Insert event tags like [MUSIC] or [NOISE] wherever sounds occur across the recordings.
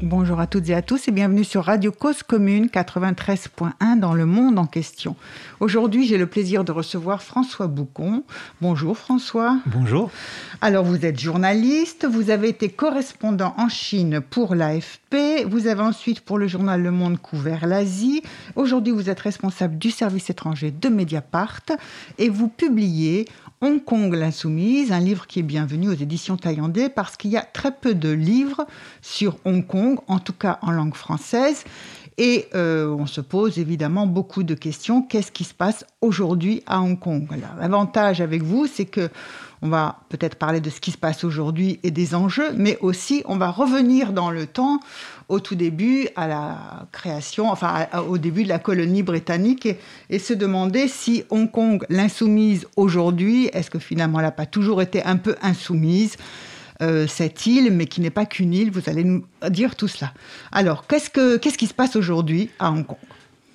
Bonjour à toutes et à tous et bienvenue sur Radio Cause Commune 93.1 dans le monde en question. Aujourd'hui, j'ai le plaisir de recevoir François Boucon. Bonjour François. Bonjour. Alors, vous êtes journaliste, vous avez été correspondant en Chine pour l'AFP, vous avez ensuite pour le journal Le Monde couvert l'Asie. Aujourd'hui, vous êtes responsable du service étranger de Mediapart et vous publiez Hong Kong l'insoumise, un livre qui est bienvenu aux éditions Taillandais parce qu'il y a très peu de livres sur Hong Kong, en tout cas en langue française. Et euh, on se pose évidemment beaucoup de questions. Qu'est-ce qui se passe aujourd'hui à Hong Kong? L'avantage avec vous, c'est que on va peut-être parler de ce qui se passe aujourd'hui et des enjeux, mais aussi on va revenir dans le temps au tout début, à la création, enfin au début de la colonie britannique, et, se demander si Hong Kong, l'insoumise aujourd'hui, est-ce que finalement elle n'a pas toujours été un peu insoumise euh, cette île, mais qui n'est pas qu'une île, vous allez nous dire tout cela. Alors, qu'est-ce, que, qui se passe aujourd'hui à Hong Kong?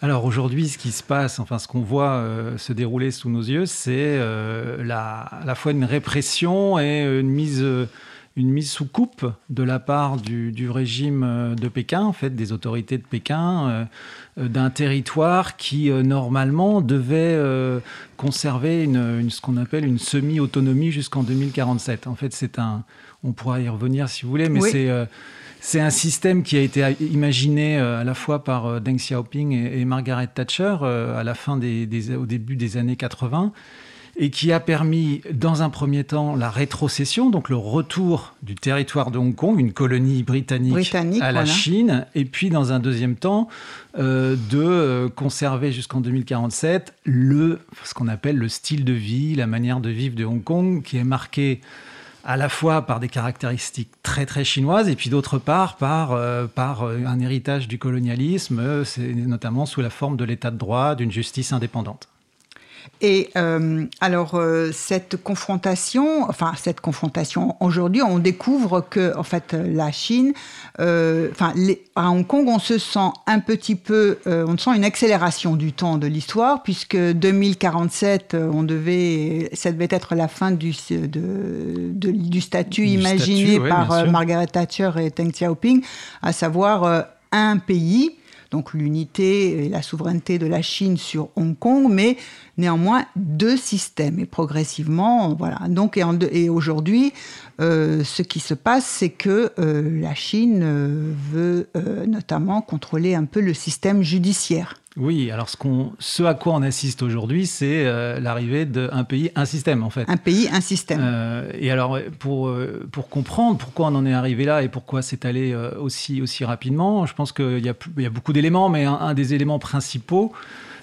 Alors aujourd'hui, ce qui se passe, enfin ce qu'on voit euh, se dérouler sous nos yeux, c'est euh, à la fois une répression et une mise une mise sous coupe de la part du, régime euh, de Pékin, en fait, des autorités de Pékin, euh, euh, d'un territoire qui normalement devait conserver une, ce qu'on appelle une semi-autonomie jusqu'en 2047. En fait, c'est un, on pourra y revenir si vous voulez, mais c'est c'est un système qui a été imaginé à la fois par Deng Xiaoping et, Margaret Thatcher à la fin des, au début des années 80 et qui a permis, dans un premier temps, la rétrocession, donc le retour du territoire de Hong Kong, une colonie britannique, à la Chine, et puis dans un deuxième temps, euh, de euh, conserver jusqu'en 2047 le, ce qu'on appelle le style de vie, la manière de vivre de Hong Kong, qui est marqué à la fois par des caractéristiques très très chinoises et puis d'autre part par, euh, par un héritage du colonialisme, c'est notamment sous la forme de l'état de droit, d'une justice indépendante. Et euh, alors euh, cette confrontation, enfin cette confrontation, aujourd'hui on découvre que en fait la Chine, euh, enfin à Hong Kong on se sent un petit peu, on sent une accélération du temps de l'histoire puisque 2047 on devait, ça devait être la fin du de, du statut imaginé par Margaret Thatcher et Deng Xiaoping, à savoir un pays donc l'unité et la souveraineté de la Chine sur Hong Kong, mais néanmoins deux systèmes. Et progressivement, voilà. Donc, et, aujourd'hui, euh, ce qui se passe, c'est que euh, la Chine euh, veut notamment contrôler un peu le système judiciaire. Oui, alors ce, ce à quoi on assiste aujourd'hui, c'est l'arrivée d'un pays, un système en fait. Un pays, un système. et alors pour, pour comprendre pourquoi on en est arrivé là et pourquoi c'est allé aussi, aussi rapidement, je pense qu'il y, y, a beaucoup d'éléments, mais un, des éléments principaux,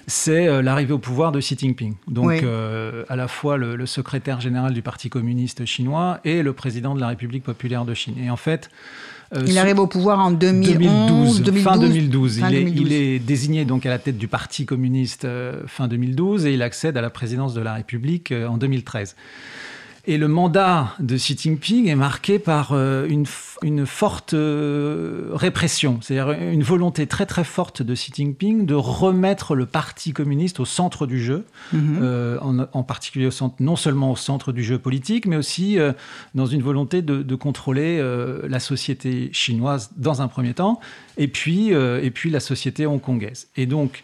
c'est euh, l'arrivée au pouvoir de Xi Jinping. Donc, euh, à la fois le, secrétaire général du Parti communiste chinois et le président de la République populaire de Chine. Et en fait, euh, il arrive au pouvoir en 2012, fin 2012. il, Est, il, Est, désigné donc à la tête du Parti communiste fin 2012 et il accède à la présidence de la République en 2013. Et le mandat de Xi Jinping est marqué par euh, une, une, forte euh, répression, c'est-à-dire une volonté très très forte de Xi Jinping de remettre le Parti communiste au centre du jeu, mhm. euh, en, particulier au centre, non seulement au centre du jeu politique, mais aussi dans une volonté de, de contrôler la société chinoise dans un premier temps, et puis, et puis la société hongkongaise. Et donc,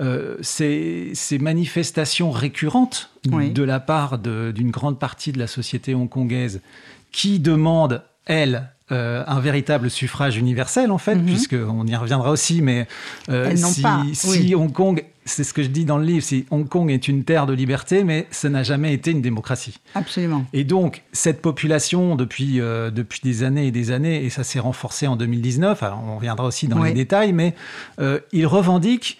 euh, ces, manifestations récurrentes de la part d'une grande partie de la société hongkongaise qui demande, elle, euh, un véritable suffrage universel, en fait, mhm. puisqu'on y reviendra aussi, mais euh, si, si Hong Kong, c'est ce que je dis dans le livre, si Hong Kong est une terre de liberté, mais ça n'a jamais été une démocratie. Absolument. Et donc, cette population, depuis, depuis des années et des années, et ça s'est renforcé en 2019, alors on reviendra aussi dans les détails, mais ils revendiquent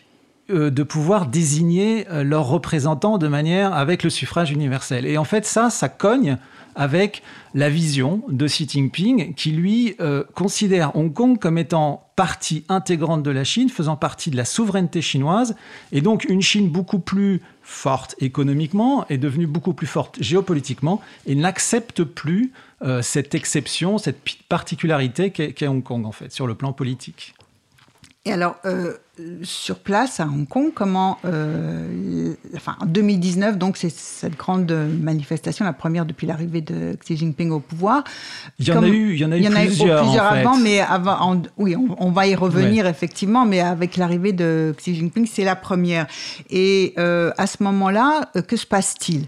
de pouvoir désigner euh, leurs représentants de manière avec le suffrage universel. Et en fait, ça, ça cogne avec la vision de Xi Jinping qui, lui, euh, considère Hong Kong comme étant partie intégrante de la Chine, faisant partie de la souveraineté chinoise, et donc une Chine beaucoup plus forte économiquement est devenue beaucoup plus forte géopolitiquement et n'accepte plus cette exception, cette particularité qu'est Hong Kong, en fait, sur le plan politique. Et alors, euh, sur place à Hong Kong, comment, euh, enfin, en 2019, donc c'est cette grande manifestation, la première depuis l'arrivée de Xi Jinping au pouvoir. Il y en a eu, il y en a eu plusieurs, plusieurs avant, mais avant, oui, on, va y revenir effectivement, mais avec l'arrivée de Xi Jinping, c'est la première. Et euh, à ce moment-là, que se passe-t-il?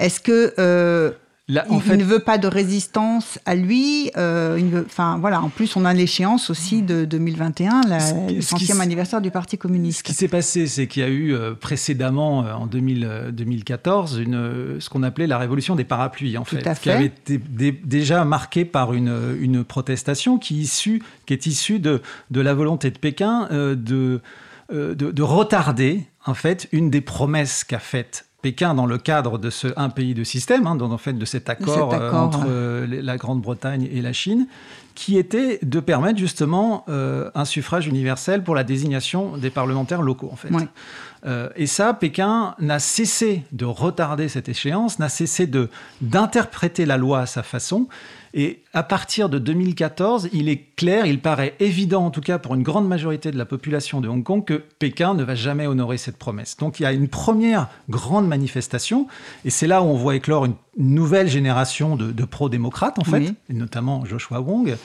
Est-ce que il, ne veut pas de résistance à lui. Euh, enfin, voilà. En plus, on a l'échéance aussi de 2021, le centième anniversaire du Parti communiste. Ce qui s'est passé, c'est qu'il y a eu euh, précédemment, euh, en 2014, une, ce qu'on appelait la révolution des parapluies, en fait, qui avait été déjà marquée par une, une protestation qui, issue, qui est issue de, de la volonté de Pékin de, de, de retarder en fait une des promesses qu'a faites Pékin dans le cadre de ce un pays de système, hein, en fait de cet accord, euh, entre euh, la Grande-Bretagne et la Chine, qui était de permettre justement euh, un suffrage universel pour la désignation des parlementaires locaux en fait. et ça, Pékin n'a cessé de retarder cette échéance, n'a cessé de d'interpréter la loi à sa façon et à partir de 2014, il est clair, il paraît évident, en tout cas pour une grande majorité de la population de Hong Kong, que Pékin ne va jamais honorer cette promesse. Donc il y a une première grande manifestation, et c'est là où on voit éclore une nouvelle génération de, pro-démocrates, en fait, et notamment Joshua Wong,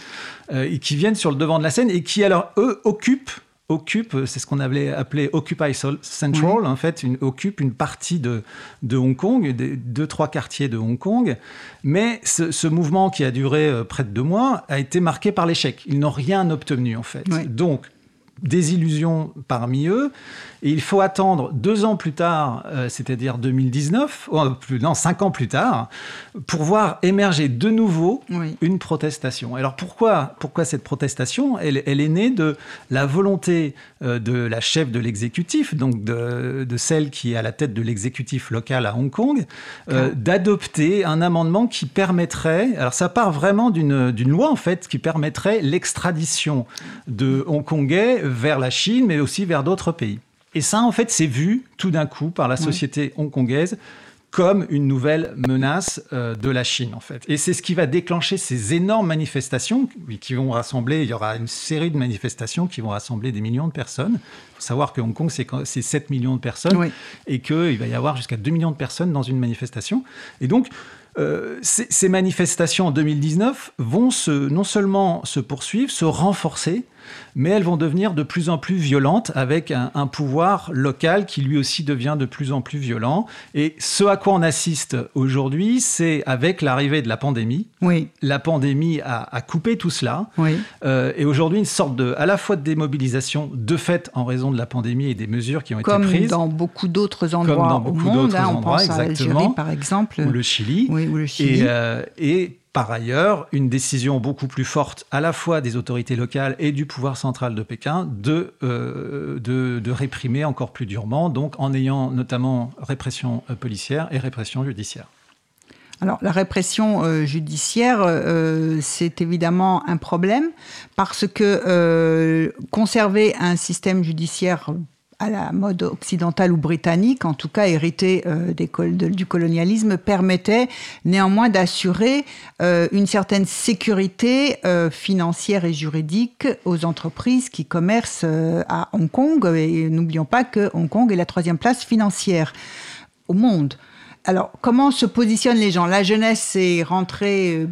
euh, qui viennent sur le devant de la scène et qui, alors, eux, occupent occupe, c'est ce qu'on avait appelé Occupy Central, en fait, une, occupe une partie de, de Hong Kong, des deux, trois quartiers de Hong Kong. Mais ce, mouvement qui a duré euh, près de deux mois a été marqué par l'échec. Ils n'ont rien obtenu, en fait. Donc, des illusions parmi eux. Et il faut attendre deux ans plus tard, euh, c'est-à-dire 2019, ou plus, non, cinq ans plus tard, pour voir émerger de nouveau une protestation. Alors pourquoi, pourquoi cette protestation? Elle, elle, est née de la volonté euh, de la chef de l'exécutif, donc de, de, celle qui est à la tête de l'exécutif local à Hong Kong, euh, d'adopter un amendement qui permettrait, alors ça part vraiment d'une loi en fait, qui permettrait l'extradition de Hongkongais vers la Chine, mais aussi vers d'autres pays. Et ça, en fait, c'est vu tout d'un coup par la société hongkongaise comme une nouvelle menace euh, de la Chine, en fait. Et c'est ce qui va déclencher ces énormes manifestations qui vont rassembler, il y aura une série de manifestations qui vont rassembler des millions de personnes. Il faut savoir que Hong Kong, c'est 7 millions de personnes et qu'il va y avoir jusqu'à 2 millions de personnes dans une manifestation. Et donc, euh, ces, manifestations en 2019 vont se, non seulement se poursuivre, se renforcer, mais elles vont devenir de plus en plus violentes avec un, pouvoir local qui lui aussi devient de plus en plus violent. Et ce à quoi on assiste aujourd'hui, c'est avec l'arrivée de la pandémie. Oui. La pandémie a, coupé tout cela. Oui. Euh, et aujourd'hui, une sorte de, à la fois de démobilisation de fait en raison de la pandémie et des mesures qui ont été prises. Comme dans beaucoup d'autres endroits au monde. Hein, on pense à l'Algérie, par exemple. Ou le Chili. Oui, ou le Chili. Et, euh, et par ailleurs, une décision beaucoup plus forte à la fois des autorités locales et du pouvoir central de Pékin de, euh, réprimer encore plus durement, donc en ayant notamment répression euh, policière et répression judiciaire. Alors la répression euh, judiciaire, c'est évidemment un problème parce que conserver un système judiciaire à la mode occidentale ou britannique, en tout cas hérité euh, du colonialisme, permettait néanmoins d'assurer euh, une certaine sécurité euh, financière et juridique aux entreprises qui commercent à Hong Kong. Et n'oublions pas que Hong Kong est la troisième place financière au monde. Alors, comment se positionnent les gens? La jeunesse est rentrée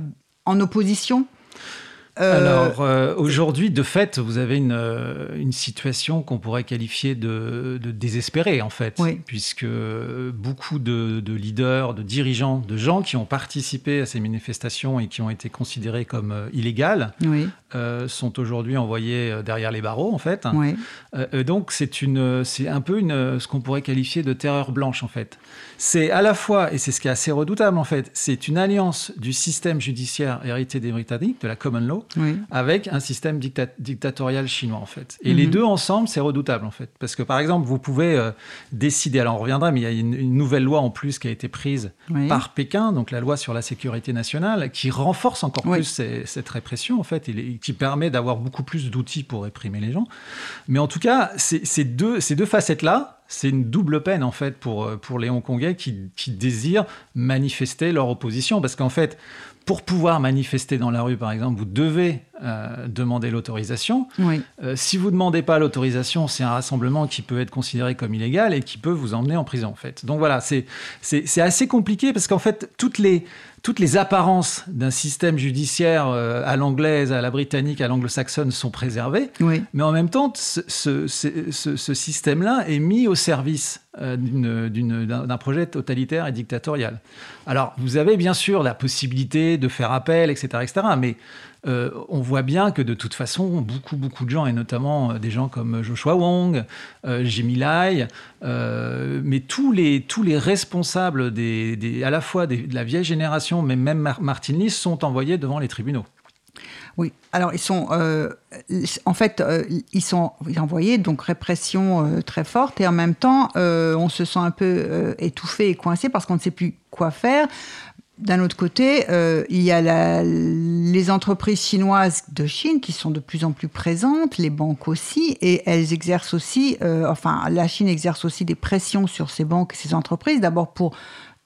en opposition? Alors euh, aujourd'hui, de fait, vous avez une, euh, une situation qu'on pourrait qualifier de, de, désespérée en fait, puisque beaucoup de, de, leaders, de dirigeants, de gens qui ont participé à ces manifestations et qui ont été considérés comme illégales sont aujourd'hui envoyés derrière les barreaux en fait. donc c'est une, c'est un peu une, ce qu'on pourrait qualifier de terreur blanche en fait. C'est à la fois, et c'est ce qui est assez redoutable en fait, c'est une alliance du système judiciaire hérité des Britanniques, de la common law avec un système dictatorial chinois, en fait. Et les mhm. deux ensemble, c'est redoutable, en fait. Parce que, par exemple, vous pouvez euh, décider, alors on reviendra, mais il y a une, nouvelle loi en plus qui a été prise par Pékin, donc la loi sur la sécurité nationale, qui renforce encore plus cette répression, en fait, et qui permet d'avoir beaucoup plus d'outils pour réprimer les gens. Mais en tout cas, ces deux, ces deux facettes-là, c'est une double peine en fait pour, euh, pour les Hongkongais qui, qui désirent manifester leur opposition. Parce qu'en fait, pour pouvoir manifester dans la rue, par exemple, vous devez euh, demander l'autorisation. Oui. Euh, si vous ne demandez pas l'autorisation, c'est un rassemblement qui peut être considéré comme illégal et qui peut vous emmener en prison, en fait. Donc voilà, c'est assez compliqué parce qu'en fait, toutes les, toutes les apparences d'un système judiciaire euh, à l'anglaise, à la britannique, à l'anglo-saxonne sont préservées. Oui. Mais en même temps, ce, ce- ce- ce- ce système-là est mis au service euh, d'un projet totalitaire et dictatorial. Alors, vous avez bien sûr la possibilité de faire appel, etc., etc., mais euh, on voit bien que de toute façon, beaucoup, beaucoup de gens, et notamment euh, des gens comme Joshua Wong, euh, Jimmy Lai, euh, mais tous les, tous les responsables des, à la fois de la vieille génération, mais même Mar- Martin Lee, sont envoyés devant les tribunaux. Oui, alors ils sont, en fait, ils sont envoyés, donc répression très forte, et en même temps, on se sent un peu étouffé et coincé parce qu'on ne sait plus quoi faire. D'un autre côté, euh, il y a les entreprises chinoises de Chine qui sont de plus en plus présentes, les banques aussi, et elles exercent aussi, euh, enfin, la Chine exerce aussi des pressions sur ces banques et ces entreprises, d'abord pour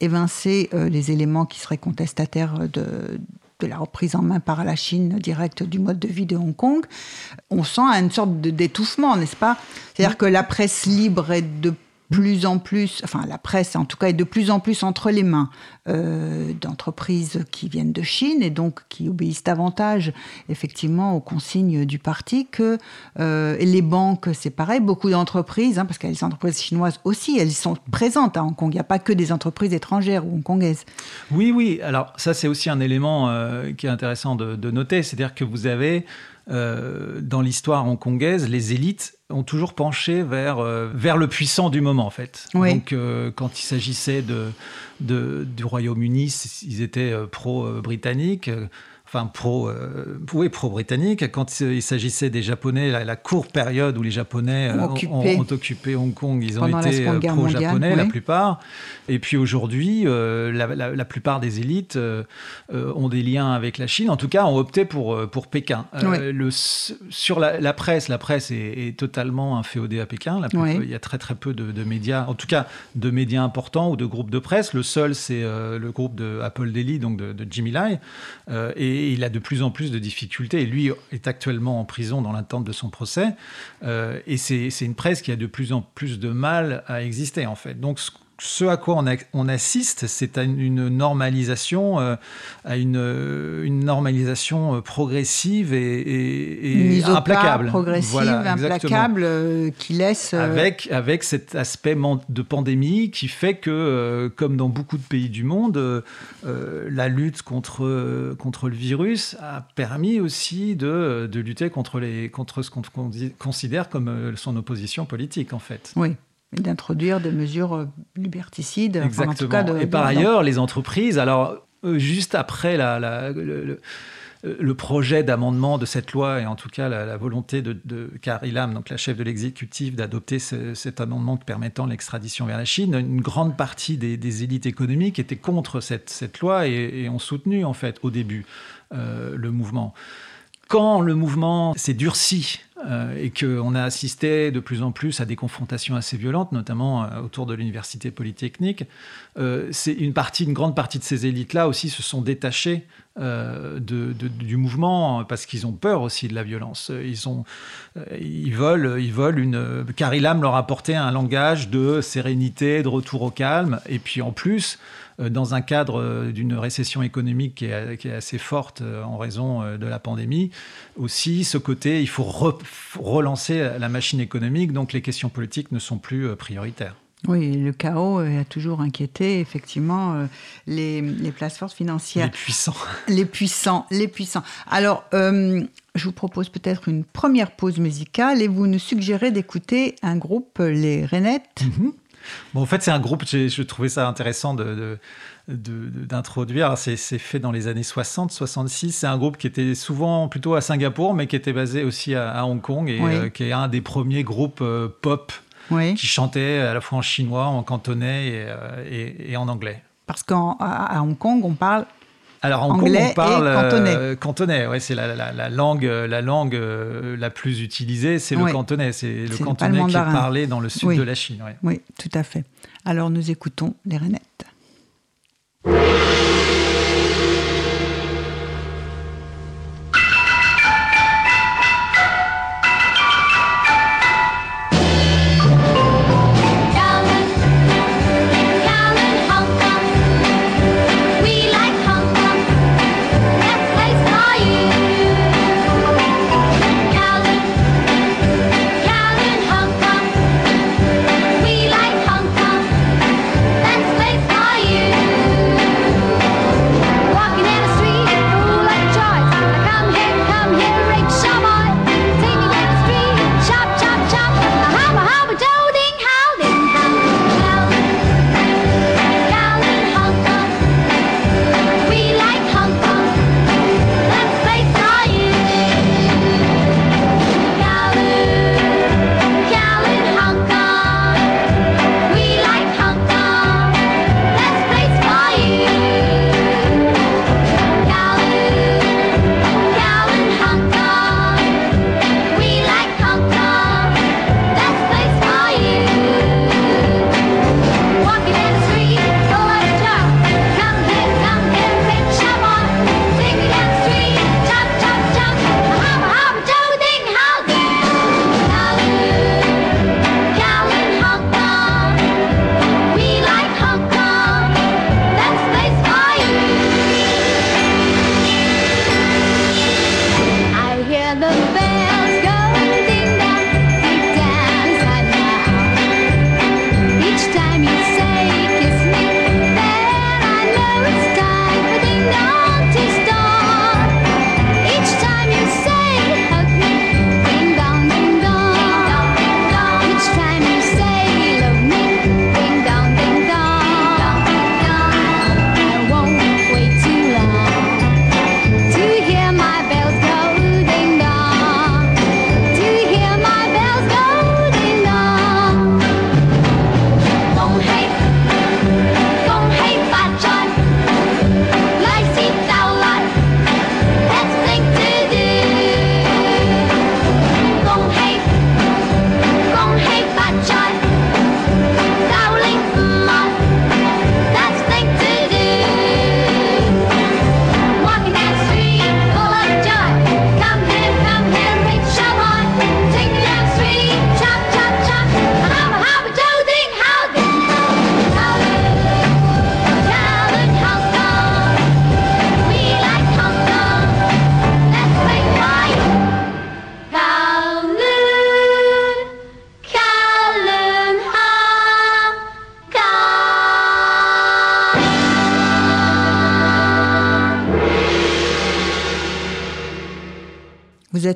évincer euh, les éléments qui seraient contestataires de, la reprise en main par la Chine directe du mode de vie de Hong Kong, on sent une sorte d'étouffement, n'est-ce pas? C'est-à-dire que la presse libre est de plus en plus, enfin la presse en tout cas est de plus en plus entre les mains euh, d'entreprises qui viennent de Chine et donc qui obéissent davantage effectivement aux consignes du parti que euh, les banques, c'est pareil, beaucoup d'entreprises, hein, parce qu'il y a les entreprises chinoises aussi, elles sont présentes à Hong Kong, il n'y a pas que des entreprises étrangères ou hongkongaises. Oui, oui. Alors ça, c'est aussi un élément euh, qui est intéressant de noter, c'est-à-dire que vous avez euh, dans l'histoire hongkongaise, les élites ont toujours penché vers, euh, vers le puissant du moment, en fait. Oui. Donc, euh, quand il s'agissait de, de- du Royaume-Uni, ils étaient pro-britanniques. Enfin, pro, euh, oui, pro-britannique. Quand il s'agissait des Japonais, la, la courte période où les Japonais euh, Ont occupé. ont occupé Hong Kong, ils ont été euh, pro-japonais, la plupart. Et puis aujourd'hui, euh, la, la- la plupart des élites euh, ont des liens avec la Chine, en tout cas ont opté pour, pour Pékin. Oui. le, sur la, presse, la presse est, est totalement inféodée à Pékin. Oui. Il y a très très peu de, de médias, en tout cas de médias importants ou de groupes de presse. Le seul, c'est le groupe de Apple Daily, donc de, de Jimmy Lai. Euh, et il a de plus en plus de difficultés. Et lui est actuellement en prison dans l'attente de son procès. Euh, et c'est une presse qui a de plus en plus de mal à exister, en fait. Donc, ce, ce à quoi on, a- on assiste, c'est à une, normalisation, euh, à une, euh, une normalisation euh, progressive et, implacable. progressive, Voilà, implacable, euh, qui laisse... euh, Avec, avec cet aspect de pandémie qui fait que, comme dans beaucoup de pays du monde, la lutte contre, contre le virus a permis aussi de, de lutter contre, les, contre ce qu'on considère comme son opposition politique, en fait. Oui, d'introduire des mesures euh, liberticides. enfin, en tout Exactement. cas de- Et par ailleurs, les entreprises, alors euh, juste après la, la- le, le- le projet d'amendement de cette loi et en tout cas la, la volonté de, de Carrie Lam, donc la chef de l'exécutif, d'adopter ce- cet amendement permettant l'extradition vers la Chine, une grande partie des, des élites économiques étaient contre cette, cette loi et, et ont soutenu en fait au début euh, le mouvement. Quand le mouvement s'est durci euh, et qu'on a assisté de plus en plus à des confrontations assez violentes, notamment euh, autour de l'université polytechnique, euh, c'est une partie, une grande partie de ces élites-là aussi se sont détachées du mouvement parce qu'ils ont peur aussi de la violence. Ils ont, ils veulent, ils veulent une. Leur a apporté un langage de sérénité, de retour au calme, et puis en plus. Euh, Dans un cadre euh, d'une récession économique qui est, qui est assez forte euh, en raison de la pandémie, aussi ce côté, il faut re- relancer la machine économique, donc les questions politiques ne sont plus prioritaires. Oui, le chaos a toujours inquiété effectivement les, les places fortes Les financières. puissants. [LAUGHS] Les puissants, les puissants. Alors, euh, je vous propose peut-être une première pause musicale et vous nous suggérez d'écouter un groupe, les Rainettes. Mhm. Bon, en fait, c'est un groupe, je trouvais ça intéressant de, d'introduire. C'est c'est fait dans les années 60, 66. C'est un groupe qui était souvent plutôt à Singapour, mais qui était basé aussi à, à Hong Kong et Oui. euh, qui est un des premiers groupes euh, pop Oui, qui chantait à la fois en chinois, en cantonais et, euh, et- et en anglais. parce qu'à Hong Kong, on parle Alors en Anglais Kong, on parle et cantonais. euh, cantonais. Ouais, c'est la, la- la langue, la langue euh, la plus utilisée, c'est le cantonais. C'est le cantonais qui est parlé dans le sud Oui. de la Chine. ouais. Oui, tout à fait. Alors nous écoutons les Rainettes.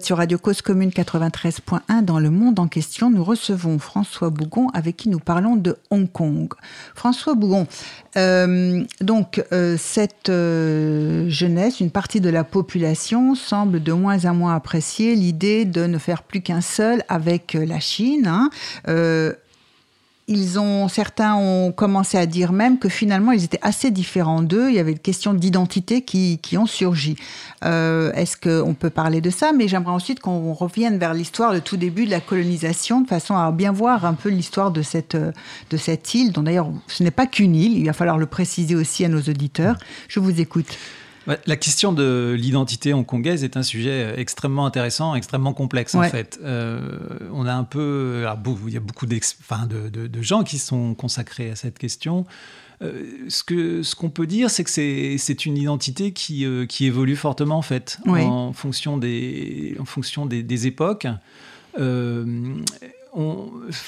Sur Radio Cause Commune 93.1 dans le monde en question. Nous recevons François Bougon avec qui nous parlons de Hong Kong. François Bougon, euh, donc euh, cette euh, jeunesse, une partie de la population semble de moins en moins apprécier l'idée de ne faire plus qu'un seul avec la Chine. Hein ils ont, certains ont commencé à dire même que finalement ils étaient assez différents d'eux. Il y avait une question d'identité qui, qui, ont surgi. Euh, Est-ce qu'on peut parler de ça? Mais j'aimerais ensuite qu'on revienne vers l'histoire, le tout début de la colonisation, de façon à bien voir un peu l'histoire de cette, de cette île, dont d'ailleurs ce n'est pas qu'une île, il va falloir le préciser aussi à nos auditeurs. Je vous écoute. La question de l'identité hongkongaise est un sujet euh, extrêmement intéressant, extrêmement complexe en fait. Euh, on a un peu, il y a beaucoup de, de, gens qui sont consacrés à cette question. Euh, ce que ce qu'on peut dire, c'est que c'est une identité qui, qui évolue fortement en fait en fonction des en fonction des, des époques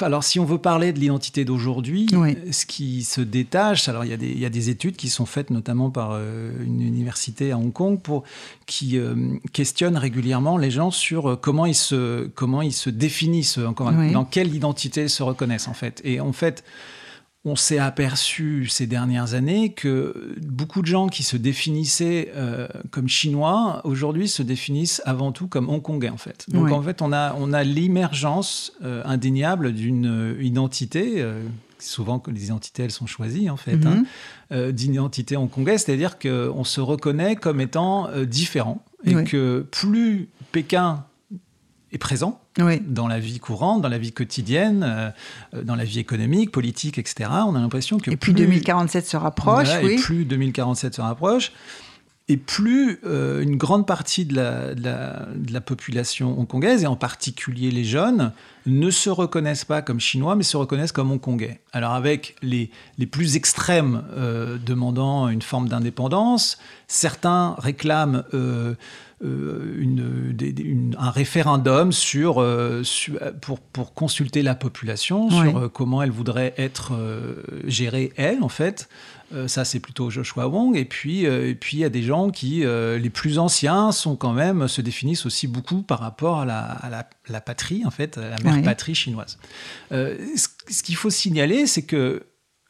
alors, si on veut parler de l'identité d'aujourd'hui, ce qui se détache, alors il y, a des, études qui sont faites notamment par euh, une université à Hong Kong pour, qui euh, questionnent régulièrement les gens sur euh, comment ils se, comment ils se définissent, encore, dans quelle identité ils se reconnaissent en fait. Et en fait, on s'est aperçu ces dernières années que beaucoup de gens qui se définissaient euh, comme chinois aujourd'hui se définissent avant tout comme hongkongais en fait. Donc en fait on a, on a l'émergence euh, indéniable d'une euh, identité. souvent que les identités elles sont choisies en fait, hein, mhm. d'identité hongkongaise, c'est-à-dire qu'on se reconnaît comme étant différent et que plus Pékin est présent, dans la vie courante, dans la vie quotidienne, euh, dans la vie économique, politique, etc. On a l'impression que et plus, 2047 se rapproche, oui. Et plus 2047 se rapproche, et plus euh, une grande partie de la, de, la, population hongkongaise, et en particulier les jeunes, ne se reconnaissent pas comme chinois, mais se reconnaissent comme hongkongais. Alors avec les, les plus extrêmes euh, demandant une forme d'indépendance, certains réclament euh, une, un référendum sur, euh, pour, pour, consulter la population sur euh, comment elle voudrait être gérée, elle, en fait. ça, c'est plutôt Joshua Wong. Et puis, et puis, il y a des gens qui, les plus anciens, sont quand même, se définissent aussi beaucoup par rapport à la, à la, patrie, en fait, à la mère patrie chinoise. ce, ce qu'il faut signaler, c'est que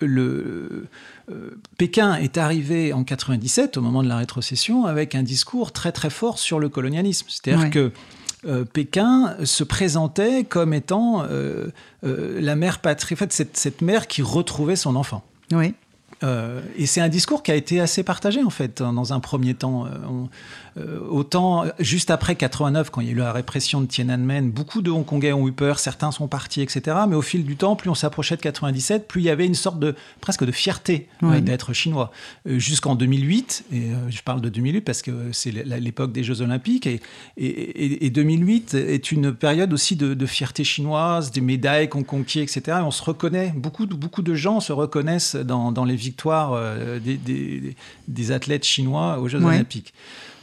le, euh, Pékin est arrivé en 97, au moment de la rétrocession, avec un discours très très fort sur le colonialisme. C'est-à-dire que euh, Pékin se présentait comme étant euh, la mère patrie, en fait, cette, cette, mère qui retrouvait son enfant. Oui. et c'est un discours qui a été assez partagé en fait dans un premier temps. Autant juste après 89, quand il y a eu la répression de Tiananmen, beaucoup de Hongkongais ont eu peur, certains sont partis, etc. Mais au fil du temps, plus on s'approchait de 97, plus il y avait une sorte de presque de fierté euh, d'être chinois. Euh, jusqu'en 2008, et je parle de 2008 parce que c'est l'époque des Jeux Olympiques, et, et, 2008 est une période aussi de, fierté chinoise, des médailles qu'on conquiert, etc. Et on se reconnaît, beaucoup, beaucoup de gens se reconnaissent dans, les victoires des, athlètes chinois aux Jeux Olympiques.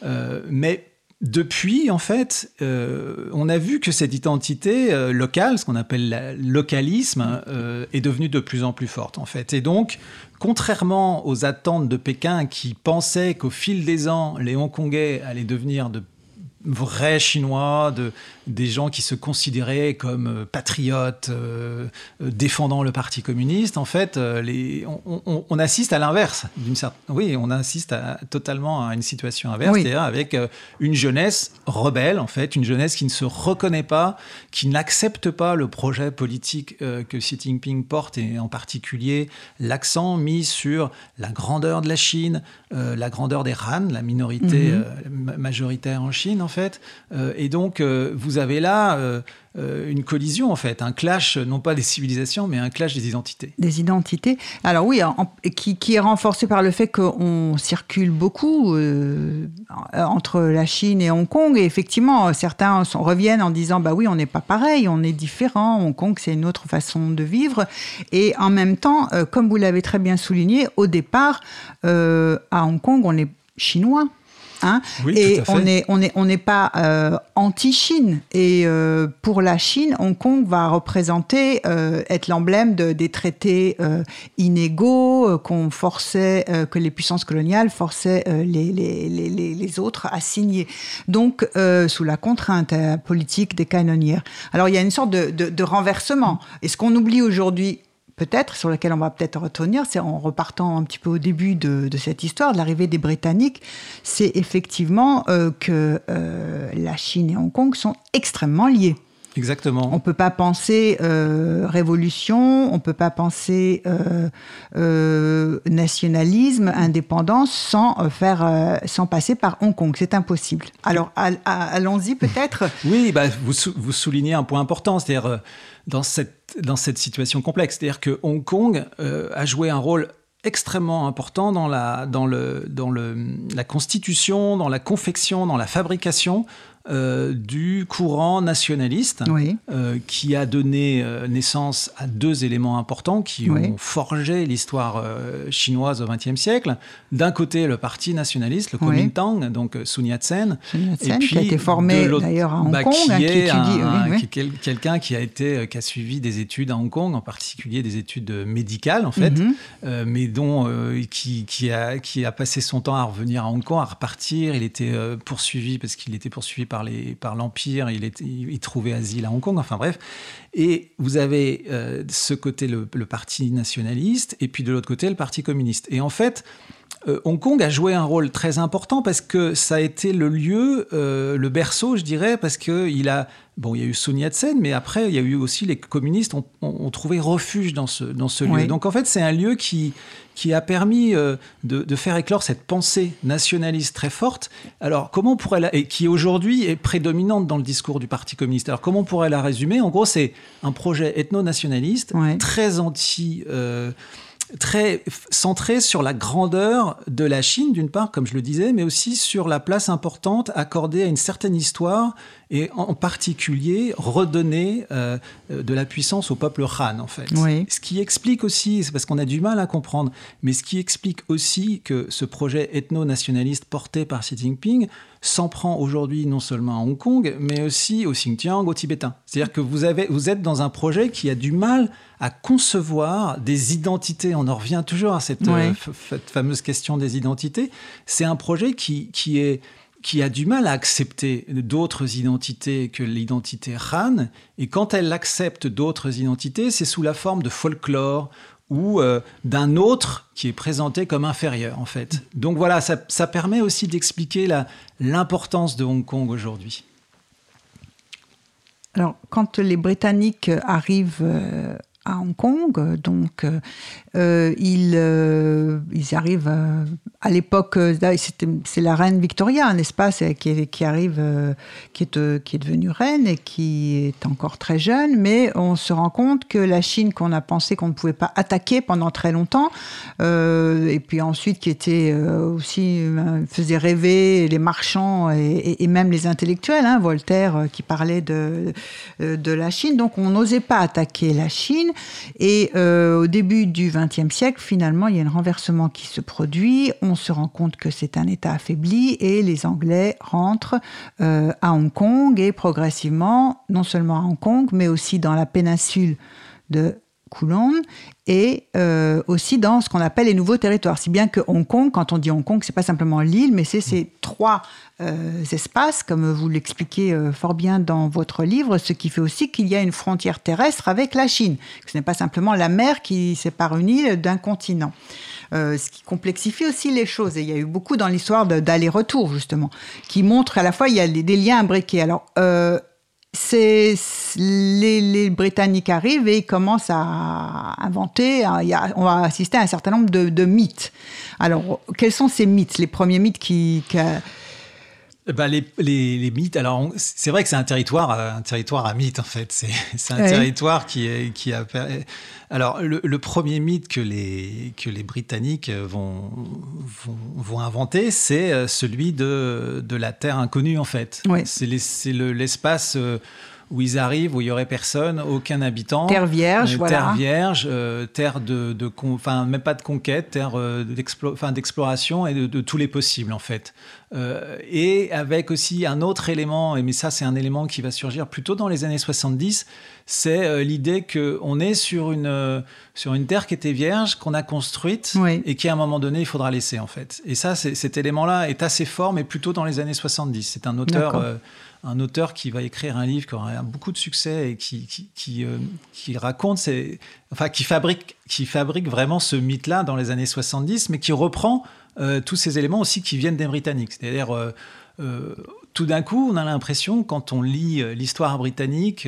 Euh, mais depuis, en fait, euh, on a vu que cette identité euh, locale, ce qu'on appelle le localisme, est devenue de plus en plus forte, en fait. Et donc, contrairement aux attentes de Pékin qui pensaient qu'au fil des ans, les Hongkongais allaient devenir de vrais Chinois, de, des gens qui se considéraient comme euh, patriotes, euh, euh, défendant le Parti communiste. En fait, les, on, assiste à l'inverse. oui, on assiste à, totalement à une situation inverse, c'est-à-dire avec une jeunesse rebelle, en fait, une jeunesse qui ne se reconnaît pas, qui n'accepte pas le projet politique que Xi Jinping porte, et en particulier l'accent mis sur la grandeur de la Chine, la grandeur des Han, la minorité mhm. majoritaire en Chine, fait. et donc, vous vous avez là euh, euh, une collision, en fait, un clash, non pas des civilisations, mais un clash des identités. Des identités. Alors oui, qui, est renforcé par le fait qu'on circule beaucoup euh, entre la Chine et Hong Kong. Et effectivement, certains reviennent en disant, bah oui, on n'est pas pareil, on est différent. Hong Kong, c'est une autre façon de vivre. Et en même temps, comme vous l'avez très bien souligné, au départ, à Hong Kong, on est chinois. Hein et on n'est on est, on pas euh, anti-Chine. Et euh, pour la Chine, Hong Kong va représenter, euh, être l'emblème de, des traités inégaux qu'on forçait, que les puissances coloniales forçaient les, les, les, les, autres à signer. Donc, sous la contrainte politique des canonnières. Alors, il y a une sorte de, de, de renversement. Et ce qu'on oublie aujourd'hui, peut-être, sur lequel on va peut-être retenir, c'est en repartant un petit peu au début de, cette histoire, de l'arrivée des Britanniques, c'est effectivement euh, que euh, la Chine et Hong Kong sont extrêmement liés. Exactement. On ne peut pas penser euh, révolution, on ne peut pas penser nationalisme, indépendance sans faire, sans passer par Hong Kong. C'est impossible. Alors allons-y peut-être. [LAUGHS] oui, bah, vous, vous, soulignez un point important, c'est-à-dire dans cette, dans cette situation complexe. C'est-à-dire que Hong Kong euh, a joué un rôle extrêmement important dans la, dans, le, dans le, la constitution, dans la confection, dans la fabrication euh, du courant nationaliste euh, qui a donné euh, naissance à deux éléments importants qui ont forgé l'histoire chinoise au XXe siècle. D'un côté, le parti nationaliste, le Kuomintang, donc Sun Yat-sen, et puis qui a été formé d'ailleurs à Hong bah, Kong, qui hein, est quelqu'un qui a été qui a suivi des études à Hong Kong, en particulier des études médicales en fait, mhm. mais dont qui, qui, a qui a passé son temps à revenir à Hong Kong, à repartir. Il était poursuivi parce qu'il était poursuivi par par l'Empire, il, trouvait asile à Hong Kong, enfin bref. Et vous avez euh, ce côté, le, parti nationaliste, et puis de l'autre côté, le parti communiste. Et en fait, euh, Hong Kong a joué un rôle très important parce que ça a été le lieu, euh, le berceau, je dirais, parce qu'il a Bon, il y a eu Sun Yat-sen, mais après, il y a eu aussi les communistes ont, trouvé refuge dans ce, dans ce lieu. Donc, en fait, c'est un lieu qui, qui a permis euh, de, faire éclore cette pensée nationaliste très forte. Alors, comment on pourrait la, et qui aujourd'hui est prédominante dans le discours du Parti communiste. Alors, comment on pourrait la résumer? En gros, c'est un projet ethno-nationaliste très anti. Euh, très centré sur la grandeur de la Chine, d'une part, comme je le disais, mais aussi sur la place importante accordée à une certaine histoire et en particulier redonner euh, de la puissance au peuple Han, en fait. Ce qui explique aussi, c'est parce qu'on a du mal à comprendre, mais ce qui explique aussi que ce projet ethno-nationaliste porté par Xi Jinping s'en prend aujourd'hui non seulement à Hong Kong, mais aussi au Xinjiang, au Tibétain. C'est-à-dire que vous, avez, vous êtes dans un projet qui a du mal à concevoir des identités. On en revient toujours à cette, euh, fameuse question des identités. C'est un projet qui, qui est qui a du mal à accepter d'autres identités que l'identité Han. Et quand elle accepte d'autres identités, c'est sous la forme de folklore ou euh, d'un autre qui est présenté comme inférieur, en fait. Donc voilà, ça, permet aussi d'expliquer l'importance de Hong Kong aujourd'hui. Alors, quand les Britanniques arrivent euh, à Hong Kong. Donc, euh, euh, ils, euh, ils, arrivent à l'époque, c'est la reine Victoria, n'est-ce pas, qui, arrive, qui est, qui est devenue reine et qui est encore très jeune, mais on se rend compte que la Chine qu'on a pensé qu'on ne pouvait pas attaquer pendant très longtemps, et puis ensuite qui était aussi faisait rêver les marchands et, même les intellectuels, hein, Voltaire qui parlait de, de la Chine, donc on n'osait pas attaquer la Chine. Et euh, au début du XXe siècle, finalement, il y a un renversement qui se produit. On se rend compte que c'est un État affaibli et les Anglais rentrent euh, à Hong Kong et progressivement, non seulement à Hong Kong, mais aussi dans la péninsule de Kowloon et euh, aussi dans ce qu'on appelle les nouveaux territoires. Si bien que Hong Kong, quand on dit Hong Kong, c'est pas simplement l'île, mais c'est ces trois euh, espaces, comme vous l'expliquez euh, fort bien dans votre livre, ce qui fait aussi qu'il y a une frontière terrestre avec la Chine. Ce n'est pas simplement la mer qui sépare une île d'un continent. ce qui complexifie aussi les choses. Et il y a eu beaucoup dans l'histoire d'aller-retour, justement, qui montre à la fois il y a des liens imbriqués. Alors, c'est les, Britanniques arrivent et ils commencent à inventer. on va assister à un certain nombre de, mythes. Alors, quels sont ces mythes? Les premiers mythes qui, bah, les, les, mythes, alors c'est vrai que c'est un territoire, un territoire à mythes en fait. C'est un territoire qui, est, qui a. Alors le, premier mythe que les, que les Britanniques vont, vont, inventer, c'est celui de, de la Terre inconnue en fait. C'est l'espace. Euh, où ils arrivent, où il y aurait personne, aucun habitant. Terre vierge, Euh, voilà. Terre vierge, euh, terre de, enfin même pas de conquête, terre euh, d'exploration et de, de tous les possibles en fait. Euh, et avec aussi un autre élément, et mais ça c'est un élément qui va surgir plutôt dans les années 70, c'est euh, l'idée que on est sur une sur une terre qui était vierge, qu'on a construite Oui. et qui à un moment donné il faudra laisser en fait. Et ça, cet élément-là est assez fort, mais plutôt dans les années 70. C'est un auteur. Un auteur qui va écrire un livre qui aura beaucoup de succès et qui, qui, qui, euh, qui raconte, enfin qui fabrique, qui fabrique vraiment ce mythe-là dans les années 70, mais qui reprend euh, tous ces éléments aussi qui viennent des Britanniques. C'est-à-dire, euh, tout d'un coup, on a l'impression, quand on lit l'histoire britannique,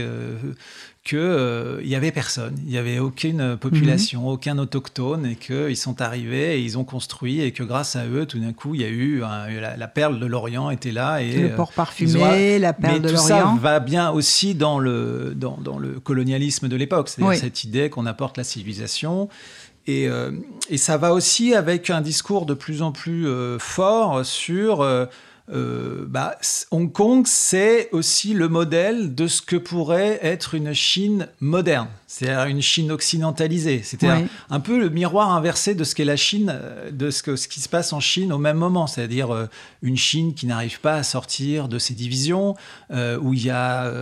qu'il n'y avait personne, il n'y avait aucune population, aucun autochtone, et qu'ils sont arrivés et ils ont construit, et que grâce à eux, tout d'un coup, il y a eu un- la, la perle de l'Orient était là. Et, le euh, port parfumé, la perle mais de tout ça l'Orient. va bien aussi dans le, dans, dans le colonialisme de l'époque, c'est-à-dire Oui. cette idée qu'on apporte la civilisation. Et, euh, et ça va aussi avec un discours de plus en plus euh, fort sur euh, bah, Hong Kong, c'est aussi le modèle de ce que pourrait être une Chine moderne, c'est-à-dire une Chine occidentalisée, c'est-à-dire Oui. un peu le miroir inversé de ce qu'est la Chine, euh, de ce, que, ce qui se passe en Chine au même moment, c'est-à-dire euh, une Chine qui n'arrive pas à sortir de ses divisions, euh, où il y a,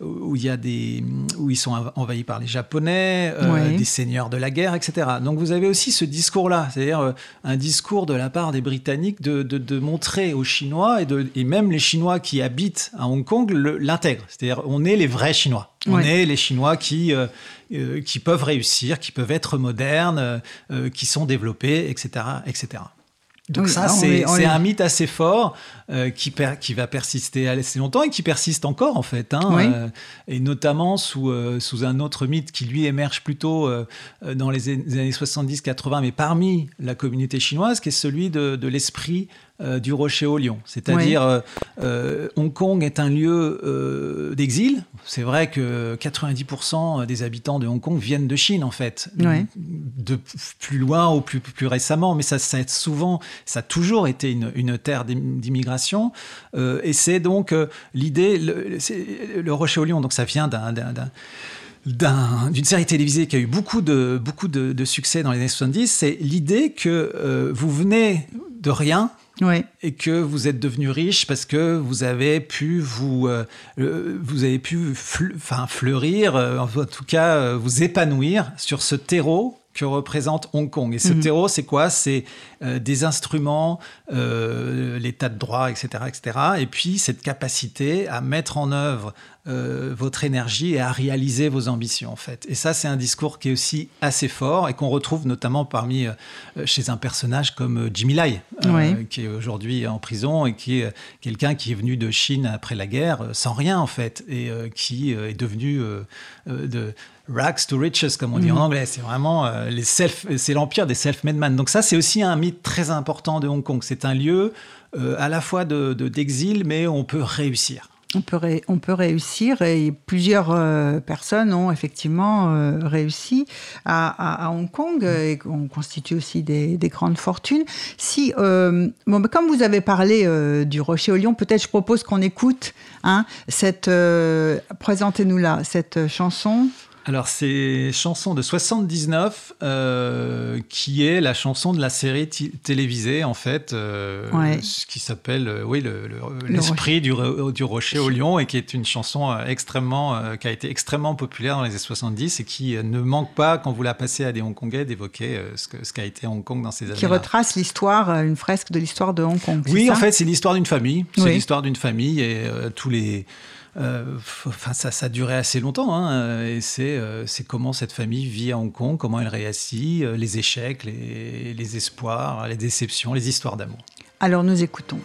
où il y a des, où ils sont env- envahis par les Japonais, euh, Oui. des seigneurs de la guerre, etc. Donc vous avez aussi ce discours-là, c'est-à-dire un discours de la part des Britanniques de, de, de montrer aux Chinois et, de, et même les Chinois qui habitent à Hong Kong l'intègrent, c'est-à-dire on est les vrais Chinois, on est les Chinois qui euh, euh, qui peuvent réussir, qui peuvent être modernes, euh, qui sont développés, etc., etc. Donc Oui, ça, c'est un mythe assez fort euh, qui, per- qui va persister assez longtemps et qui persiste encore en fait. hein, Oui. euh, et notamment sous, euh, sous un autre mythe qui lui émerge plutôt dans les, an- les années 70-80, mais parmi la communauté chinoise, qui est celui de, de l'esprit du rocher au lion. C'est-à-dire, euh, euh, Hong Kong est un lieu euh, d'exil. C'est vrai que 90% des habitants de Hong Kong viennent de Chine, en fait. Ouais. De plus loin ou plus, plus récemment, mais ça, ça a souvent, ça a toujours été une, une terre d'im- d'immigration. Euh, et c'est donc euh, l'idée, le, rocher au lion, donc ça vient d'un- d'un- d'un d'un- d'une série télévisée qui a eu beaucoup de, beaucoup de, de succès dans les années 70, c'est l'idée que euh, vous venez de rien Et que vous êtes devenu riche parce que vous avez pu vous, euh, vous avez pu enfin, fleurir, euh, en tout cas euh, vous épanouir sur ce terreau que représente Hong Kong. Et ce Mhm. terreau, c'est quoi? C'est euh, des instruments, euh, l'état de droit, etc., etc. Et puis cette capacité à mettre en œuvre euh, votre énergie et à réaliser vos ambitions, en fait. Et ça, c'est un discours qui est aussi assez fort et qu'on retrouve notamment parmi chez un personnage comme Jimmy Lai, Oui. qui est aujourd'hui en prison et qui est quelqu'un qui est venu de Chine après la guerre sans rien, en fait, et qui est devenu de rags to riches, comme on dit en anglais. C'est vraiment euh, les self, c'est l'empire des self-made man. Donc ça, c'est aussi un mythe très important de Hong Kong. C'est un lieu euh, à la fois de, de- d'exil, mais on peut réussir. On peut, ré- on peut réussir et plusieurs euh, personnes ont effectivement réussi à, à- à Hong Kong euh, et on constitue aussi des, des grandes fortunes. Si, bon, ben, comme vous avez parlé du Rocher au Lion, peut-être je propose qu'on écoute hein, cette. Présentez-nous là cette chanson. Alors, c'est chanson de 79, euh, qui est la chanson de la série télévisée, en fait, euh, Ouais. ce qui s'appelle, euh, oui, le- le- Le l'esprit du, rocher au lion, et qui est une chanson extrêmement, qui a été extrêmement populaire dans les années 70, et qui ne manque pas, quand vous la passez à des Hongkongais, d'évoquer ce que- ce qu'a été Hong Kong dans ces qui années-là. retrace l'histoire, une fresque de l'histoire de Hong Kong. Oui, en fait, c'est l'histoire d'une famille. C'est Oui. l'histoire d'une famille et tous les. Euh, Enfin, ça, a duré assez longtemps. hein, et c'est euh, c'est comment cette famille vit à Hong Kong, comment elle réussit, euh, les échecs, les espoirs, les déceptions, les histoires d'amour. Alors nous écoutons.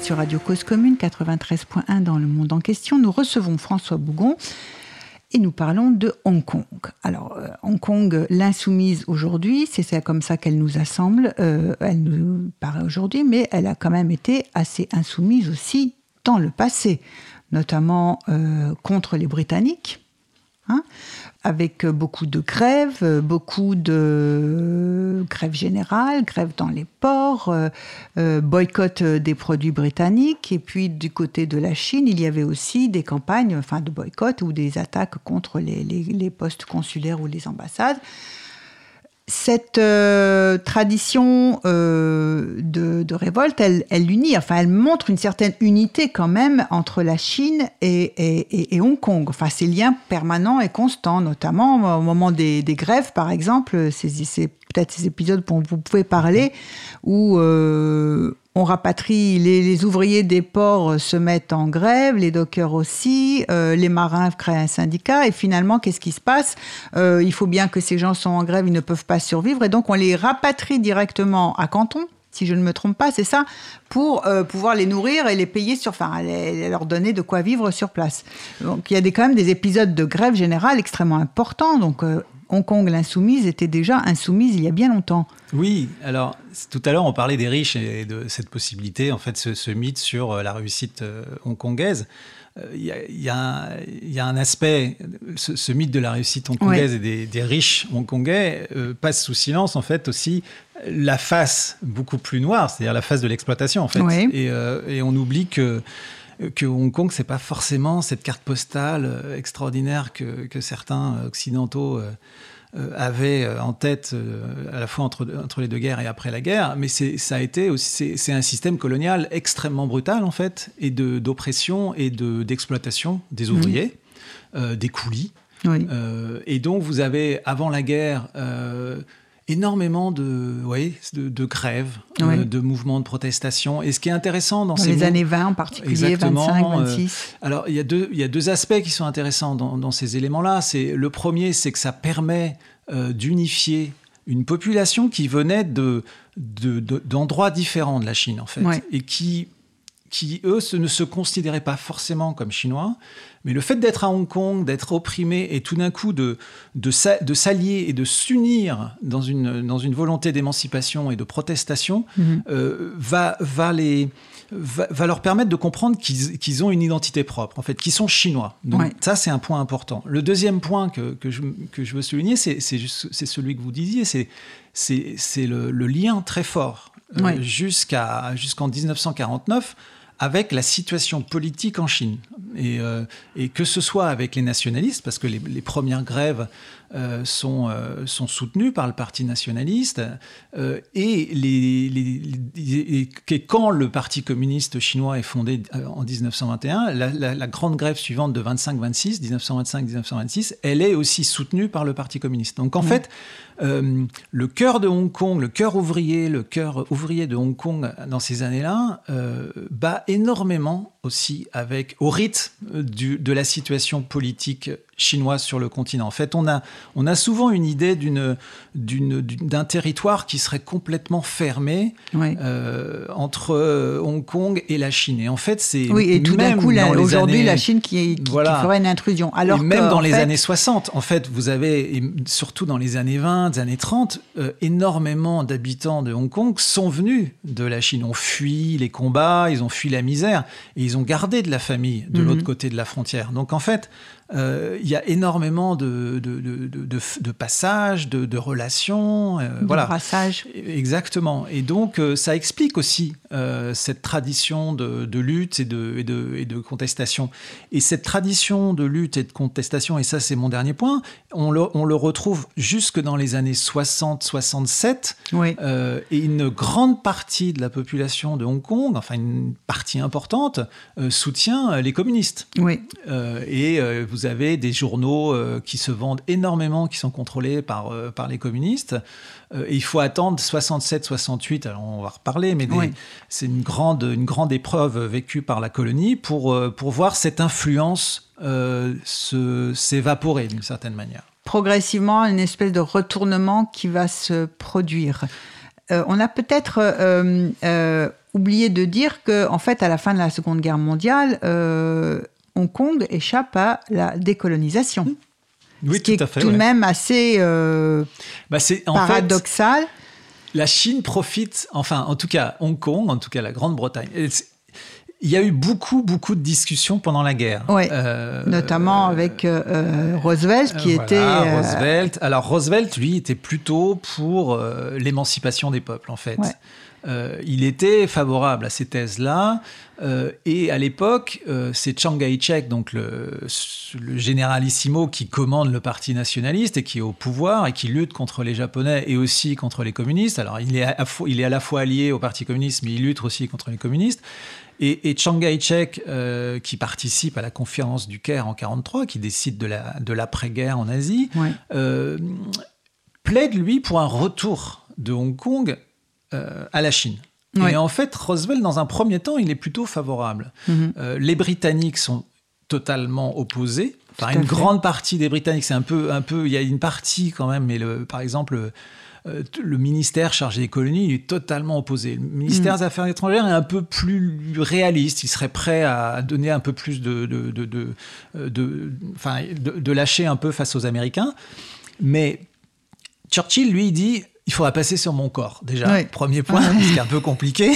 Sur Radio Cause Commune 93.1 dans le monde en question. Nous recevons François Bougon et nous parlons de Hong Kong. Alors, euh, Hong Kong, l'insoumise aujourd'hui, c'est comme ça qu'elle nous assemble. euh, elle nous paraît aujourd'hui, mais elle a quand même été assez insoumise aussi dans le passé, notamment euh, contre les Britanniques. Hein, avec beaucoup de grèves, euh, beaucoup de grèves générales, grèves dans les ports, euh, euh, boycott euh, des produits britanniques. Et puis du côté de la Chine, il y avait aussi des campagnes enfin, de boycott ou des attaques contre les postes consulaires ou les ambassades. Cette euh, tradition euh, de, de révolte, elle, elle unit, enfin, elle montre une certaine unité quand même entre la Chine et, et- et- Hong Kong. Enfin, ces liens permanents et constants, notamment au moment des, des grèves, par exemple, c'est peut-être ces épisodes dont vous pouvez parler, où euh, on rapatrie, les, ouvriers des ports se mettent en grève, les dockers aussi, euh, les marins créent un syndicat, et finalement, qu'est-ce qui se passe? Euh, Il faut bien que ces gens sont en grève, ils ne peuvent pas survivre, et donc on les rapatrie directement à Canton, si je ne me trompe pas, c'est ça, pour euh, pouvoir les nourrir et les payer sur, enfin, leur donner de quoi vivre sur place. Donc il y a des, quand même des épisodes de grève générale extrêmement importants, donc euh, Hong Kong, l'insoumise, était déjà insoumise il y a bien longtemps. Oui, alors tout à l'heure on parlait des riches et de cette possibilité, en fait, ce, ce mythe sur euh, la réussite euh, hongkongaise. Euh, Il y, a- y un- il y a un aspect, ce, ce mythe de la réussite hongkongaise et des, des riches hongkongais euh, passe sous silence en fait aussi la face beaucoup plus noire, c'est-à-dire la face de l'exploitation en fait. Euh, et on oublie que que Hong Kong, c'est pas forcément cette carte postale euh, extraordinaire que, que certains euh, occidentaux euh, euh, avaient euh, en tête euh, à la fois entre, entre les deux guerres et après la guerre, mais c'est, ça a été aussi, c'est, un système colonial extrêmement brutal en fait, et de, d'oppression et de, d'exploitation des ouvriers, euh, des coulis. Oui. Euh, et donc vous avez avant la guerre euh, énormément de, ouais, de, de grèves, Ouais. euh, de mouvements de protestation. Et ce qui est intéressant dans, Dans ces les années 20 en particulier, Exactement, 25, euh, 26. alors, il y, a deux, il y a deux aspects qui sont intéressants dans, dans ces éléments-là. C'est le premier, c'est que ça permet euh, d'unifier une population qui venait de, de- de- d'endroits différents de la Chine, en fait, Ouais. et qui, qui eux, se- ne se considéraient pas forcément comme chinois. Mais le fait d'être à Hong Kong, d'être opprimé et tout d'un coup de, de, s'a- de s'allier et de s'unir dans une, dans une volonté d'émancipation et de protestation Mhm. euh, va, va, les, va, va leur permettre de comprendre qu'ils qu'ils ont une identité propre, en fait, qu'ils sont chinois. Donc Ouais. ça, c'est un point important. Le deuxième point que, que, je, que je veux souligner, c'est celui que vous disiez, c'est le, le lien très fort euh, jusqu'à jusqu'en 1949 avec la situation politique en Chine. Et, euh, et que ce soit avec les nationalistes, parce que les premières grèves euh, sont, euh, sont soutenues par le Parti nationaliste, euh, et, les, les- quand le Parti communiste chinois est fondé en 1921, la, la- la grande grève suivante de 25-26, 1925-1926, elle est aussi soutenue par le Parti communiste. Donc en fait, le cœur de Hong Kong, le cœur ouvrier, le cœur ouvrier de Hong Kong dans ces années-là bat énormément aussi avec au rythme du- de la situation politique chinoise sur le continent. En fait, on a, on a souvent une idée d'une, d'un territoire qui serait complètement fermé euh, entre euh, Hong Kong et la Chine. Et en fait, c'est Oui, et tout d'un coup, aujourd'hui, années- la Chine qui, qui- qui Voilà. ferait une intrusion. Alors et même que, dans les fait, années 60, en fait, vous avez, et surtout dans les années 20, des années 30, euh, énormément d'habitants de Hong Kong sont venus de la Chine, ont fui les combats, ils ont fui la misère, et ils ont gardé de la famille de Mhm. l'autre côté de la frontière. Donc en fait, euh, il y a énormément de, de, de, de- passages, de, relations. euh, de voilà. brassage. Exactement. Et donc, euh, ça explique aussi euh, cette tradition de, lutte et de, et, de, et de contestation. Et cette tradition de lutte et de contestation, et ça c'est mon dernier point, on le, on le retrouve jusque dans les années 60-67. Oui. Et une grande partie de la population de Hong Kong, enfin une partie importante, soutient les communistes. Oui. Et euh, vous avez des journaux euh, qui se vendent énormément, qui sont contrôlés par, euh, par les communistes. Euh, et il faut attendre 67-68, alors on va reparler, mais Oui. c'est une grande, une grande épreuve vécue par la colonie pour, pour voir cette influence s'évaporer d'une certaine manière. progressivement une espèce de retournement qui va se produire. On a peut-être oublié de dire que, en fait, à la fin de la Seconde Guerre mondiale, euh, Hong Kong échappe à la décolonisation. Oui, ce qui tout à est fait. tout de ouais. même assez euh, Bah, fait, paradoxal. la Chine profite, enfin, en tout cas, Hong Kong, en tout cas la Grande-Bretagne. Il y a eu beaucoup, beaucoup de discussions pendant la guerre. Ouais. Euh, notamment avec euh, euh, Roosevelt, qui Voilà, était... Roosevelt. Alors Roosevelt, lui, était plutôt pour l'émancipation des peuples, en fait. Ouais. Euh, il était favorable à ces thèses-là. euh, et à l'époque, euh, c'est Chiang Kai-shek, donc le, le généralissimo qui commande le parti nationaliste et qui est au pouvoir et qui lutte contre les Japonais et aussi contre les communistes. Alors, il est à, il est à la fois allié au parti communiste, mais il lutte aussi contre les communistes. Et, et Chiang Kai-shek, euh, qui participe à la conférence du Caire en 43, qui décide de la- de l'après-guerre en Asie, ouais. euh, plaide, lui, pour un retour de Hong Kong euh, à la Chine. Ouais. Et en fait, Roosevelt, dans un premier temps, il est plutôt favorable. Mhm. Euh, les Britanniques sont totalement opposés. Enfin, une fait. grande partie des Britanniques, c'est un peu, un peu, il y a une partie quand même, mais le, par exemple, euh, le ministère chargé des colonies, il est totalement opposé. Le ministère Mm. des Affaires étrangères est un peu plus réaliste. Il serait prêt à donner un peu plus de, de, de, de, de- enfin, de, de lâcher un peu face aux Américains. Mais Churchill, lui, dit il faudra passer sur mon corps, déjà. Premier point, Ouais. ce qui est un peu compliqué.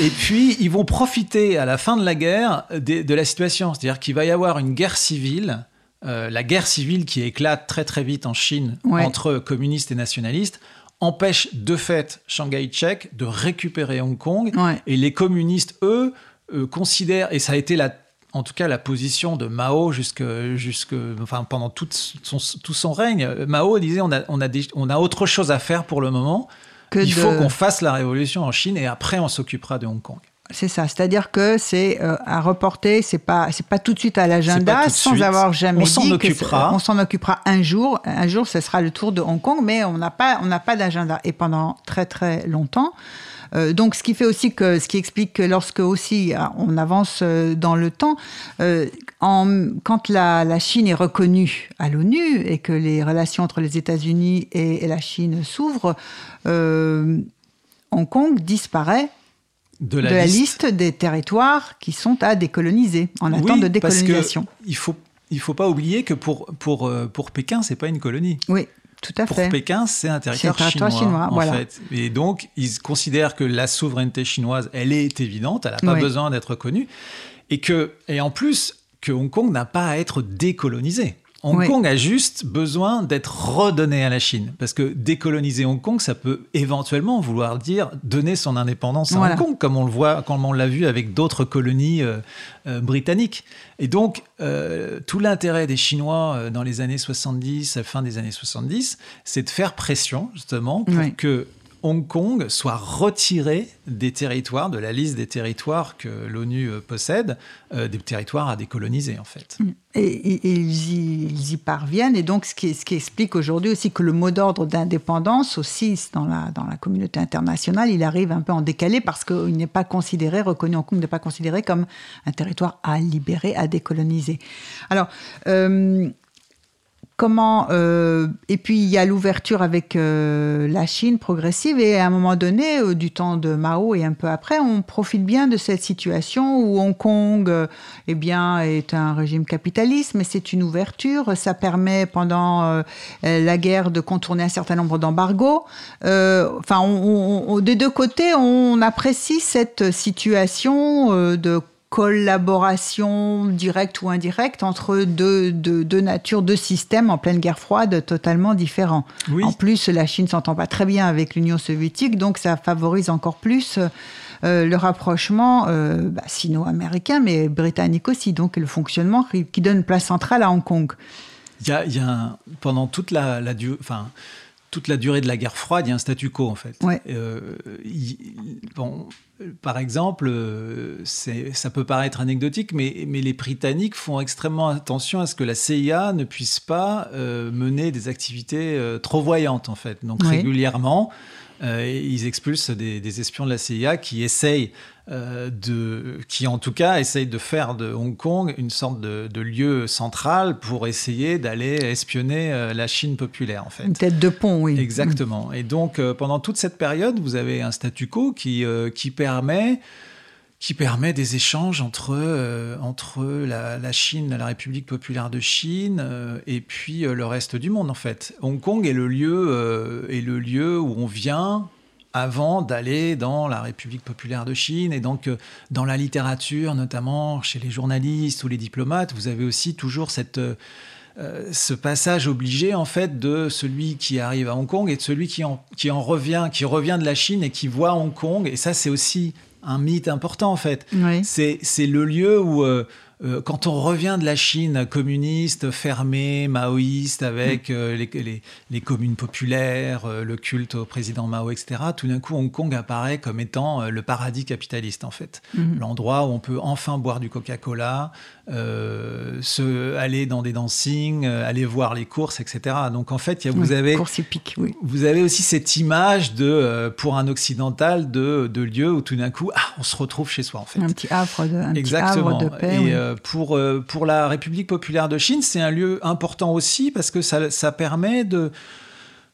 Et puis, ils vont profiter à la fin de la guerre de, de la situation. C'est-à-dire qu'il va y avoir une guerre civile, euh, la guerre civile qui éclate très très vite en Chine entre communistes et nationalistes, empêche de fait Shanghai Tchèque de récupérer Hong Kong. Et les communistes, eux, euh, considèrent, et ça a été la, en tout cas la position de Mao jusque, jusque, enfin, pendant tout son, tout son règne, Mao disait on a, on, a des- on a autre chose à faire pour le moment. Que Il de- faut qu'on fasse la révolution en Chine et après on s'occupera de Hong Kong. C'est ça, c'est-à-dire que c'est euh, à reporter, c'est pas c'est pas tout de suite à l'agenda, sans suite. avoir jamais On s'en occupera. on s'en occupera un jour. Un jour, ce sera le tour de Hong Kong, mais on n'a pas on n'a pas d'agenda. Et pendant très très longtemps. Euh, donc, ce qui fait aussi que, ce qui explique que lorsque aussi ah, on avance euh, dans le temps, euh, en, quand la, la Chine est reconnue à l'ONU et que les relations entre les États-Unis et, et la Chine s'ouvrent, euh, Hong Kong disparaît De de la liste des territoires qui sont à décoloniser, en attente de parce que décolonisation. il faut il faut pas oublier que pour pour pour Pékin, c'est pas une colonie. Oui, tout à Pour fait. Pékin, c'est un territoire, un territoire chinois, chinois, en voilà. fait. Et donc, ils considèrent que la souveraineté chinoise, elle est évidente, elle n'a pas Oui. besoin d'être reconnue, et que et en plus que Hong Kong n'a pas à être décolonisé. Hong. Kong a juste besoin d'être redonné à la Chine. Parce que décoloniser Hong Kong, ça peut éventuellement vouloir dire donner son indépendance à Voilà. Hong Kong, comme on le voit, comme on l'a vu avec d'autres colonies euh, euh, britanniques. Et donc, euh, tout l'intérêt des Chinois dans les années 70, à la fin des années 70, c'est de faire pression, justement, pour que Hong Kong soit retiré des territoires, de la liste des territoires que l'ONU euh, possède, euh, des territoires à décoloniser, en fait. Et, et- ils, y, parviennent. Et donc, ce qui, explique aujourd'hui aussi que le mot d'ordre d'indépendance, aussi dans la, dans la communauté internationale, il arrive un peu en décalé parce qu'il n'est pas considéré, reconnu Hong Kong n'est pas considéré comme un territoire à libérer, à décoloniser. Alors, euh, comment euh, et puis il y a l'ouverture avec euh, la Chine progressive et à un moment donné euh, du temps de Mao et un peu après on profite bien de cette situation où Hong Kong euh, eh bien est un régime capitaliste mais c'est une ouverture. Ça permet pendant euh, la guerre de contourner un certain nombre d'embargos. Enfin on- on- des deux côtés on apprécie cette situation de collaboration directe ou indirecte entre deux, deux, deux natures, deux systèmes en pleine guerre froide totalement différents. Oui. En plus, la Chine s'entend pas très bien avec l'Union soviétique, donc ça favorise encore plus euh, le rapprochement euh, bah, sino-américain, mais britannique aussi, donc le fonctionnement qui, donne place centrale à Hong Kong. Il y a, il y a un- pendant toute la, la du- enfin, toute la durée de la guerre froide, il y a un statu quo en fait. Ouais. Euh, bon, par exemple, euh, ça peut paraître anecdotique, mais, mais les Britanniques font extrêmement attention à ce que la CIA ne puisse pas euh, mener des activités euh, trop voyantes en fait. Donc Oui. régulièrement, euh, ils expulsent des, des espions de la CIA qui essayent euh, de, qui en tout cas essayent de faire de Hong Kong une sorte de, de lieu central pour essayer d'aller espionner euh, la Chine populaire en fait. Une tête de pont, oui. Exactement. Et donc, euh, pendant toute cette période, vous avez un statu quo qui, qui, permet, qui permet des échanges entre, euh, entre la, la Chine, la République populaire de Chine, euh, et puis euh, le reste du monde, en fait. Hong Kong est le lieu, est le lieu où on vient avant d'aller dans la République populaire de Chine. Et donc, euh, dans la littérature, notamment chez les journalistes ou les diplomates, vous avez aussi toujours cette... euh, euh, ce passage obligé en fait de celui qui arrive à Hong Kong et de celui qui en, qui en revient, qui revient de la Chine et qui voit Hong Kong. Et ça, c'est aussi un mythe important en fait. Oui. C'est le lieu où, euh, quand on revient de la Chine communiste, fermée, maoïste, avec euh, les, les- les communes populaires, euh, le culte au président Mao, etc., tout d'un coup, Hong Kong apparaît comme étant euh, le paradis capitaliste, en fait. Mhm. L'endroit où on peut enfin boire du Coca-Cola, euh, se, aller dans des dancings, euh, aller voir les courses, etc. Donc, en fait, y a- vous Oui, avez oui. vous avez aussi cette image de, euh, pour un occidental de, de lieu où tout d'un coup, ah, on se retrouve chez soi en fait. Un petit havre de, un petit Exactement. havre de paix. Et oui. euh, pour, pour la République populaire de Chine, c'est un lieu important aussi parce que ça, ça permet de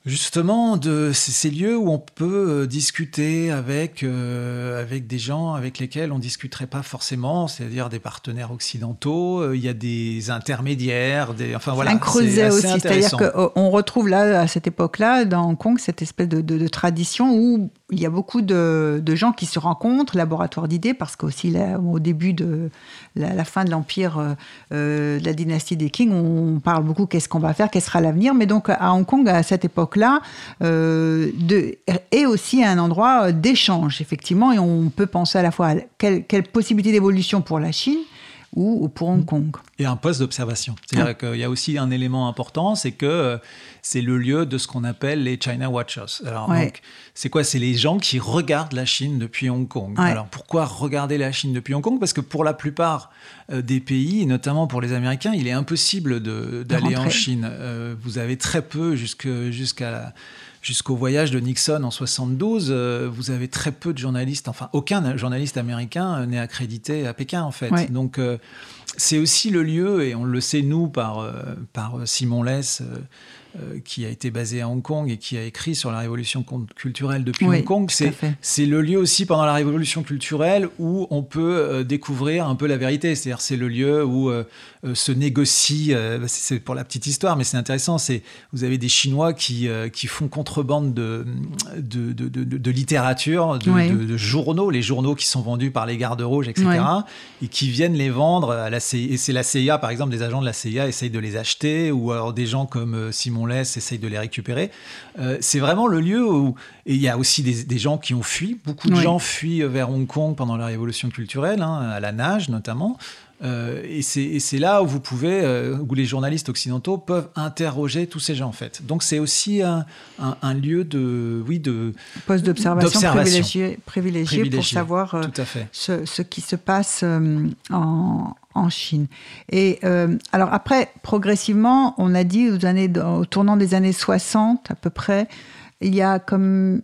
justement de ces lieux où on peut euh, discuter avec euh, avec des gens avec lesquels on discuterait pas forcément, c'est-à-dire des partenaires occidentaux. Euh, Il y a des intermédiaires, des enfin voilà. un creuset aussi, c'est-à-dire qu'on retrouve là, à cette époque-là, dans Hong Kong, cette espèce de, de- de tradition où il y a beaucoup de, gens qui se rencontrent, laboratoire d'idées, parce qu'aussi au début de la, fin de l'empire euh, euh, de la dynastie des Qing, on parle beaucoup qu'est-ce qu'on va faire, quel sera l'avenir. Mais donc à Hong Kong, à cette époque-là, euh, est aussi un endroit d'échange, effectivement, et on peut penser à la fois à quelle possibilité d'évolution pour la Chine ou ou pour Hong Kong. et un poste d'observation. C'est-à-dire qu'il y a aussi un élément important, c'est que euh, c'est le lieu de ce qu'on appelle les China Watchers. Alors, Ouais. c'est quoi? C'est les gens qui regardent la Chine depuis Hong Kong. Ouais. Alors, pourquoi regarder la Chine depuis Hong Kong? Parce que pour la plupart euh, des pays, notamment pour les Américains, il est impossible d'aller en. Chine. Euh, vous avez très peu jusque- jusqu'à Jusqu'au voyage de Nixon en 72, euh, vous avez très peu de journalistes, enfin aucun journaliste américain euh, n'est accrédité à Pékin en fait. Ouais. Donc euh, c'est aussi le lieu, et on le sait nous par, par Simon Less, qui a été basé à Hong Kong et qui a écrit sur la révolution culturelle depuis Oui, Hong Kong. C'est le lieu aussi pendant la révolution culturelle où on peut euh, découvrir un peu la vérité. C'est-à-dire c'est le lieu où euh, euh, se négocie, euh, c'est pour la petite histoire, mais c'est intéressant, c'est vous avez des Chinois qui, euh, qui font contrebande de, de, de, de- de littérature, de, Oui. de- de journaux, les journaux qui sont vendus par les gardes rouges, etc., Oui. et qui viennent les vendre à la CIA. Et c'est la CIA, par exemple, des agents de la CIA essayent de les acheter, ou alors des gens comme euh, Simon Less essayent de les récupérer. Euh, c'est vraiment le lieu où... Et il y a aussi des, des gens qui ont fui. Beaucoup de Oui. gens fuient vers Hong Kong pendant la révolution culturelle, hein, à la nage notamment. Euh, et c'est là où vous pouvez, euh, où les journalistes occidentaux peuvent interroger tous ces gens en fait. Donc c'est aussi un, un- un lieu de, oui, de Poste d'observation privilégié, privilégié pour savoir euh, tout à fait. ce, ce qui se passe en, en Chine. Et euh, alors après, progressivement, on a dit aux années, au tournant des années 60 à peu près, il y a comme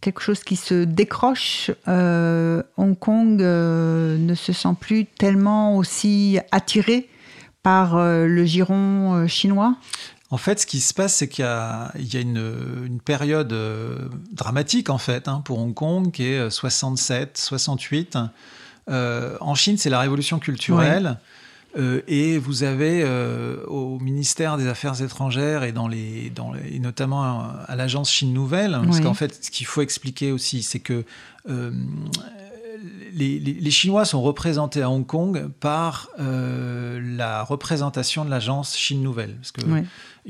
quelque chose qui se décroche. Euh, Hong Kong euh, ne se sent plus tellement aussi attiré par le giron chinois. En fait, ce qui se passe, c'est qu'il y a, une, période dramatique, en fait, hein, pour Hong Kong, qui est euh, 67, 68. Euh, en Chine, c'est la révolution culturelle. Euh, et vous avez euh, au ministère des Affaires étrangères et, dans les, dans les- et notamment à, à l'agence Chine Nouvelle, parce Oui. qu'en fait, ce qu'il faut expliquer aussi, c'est que euh, les, Chinois sont représentés à Hong Kong par euh, la représentation de l'agence Chine Nouvelle. Parce que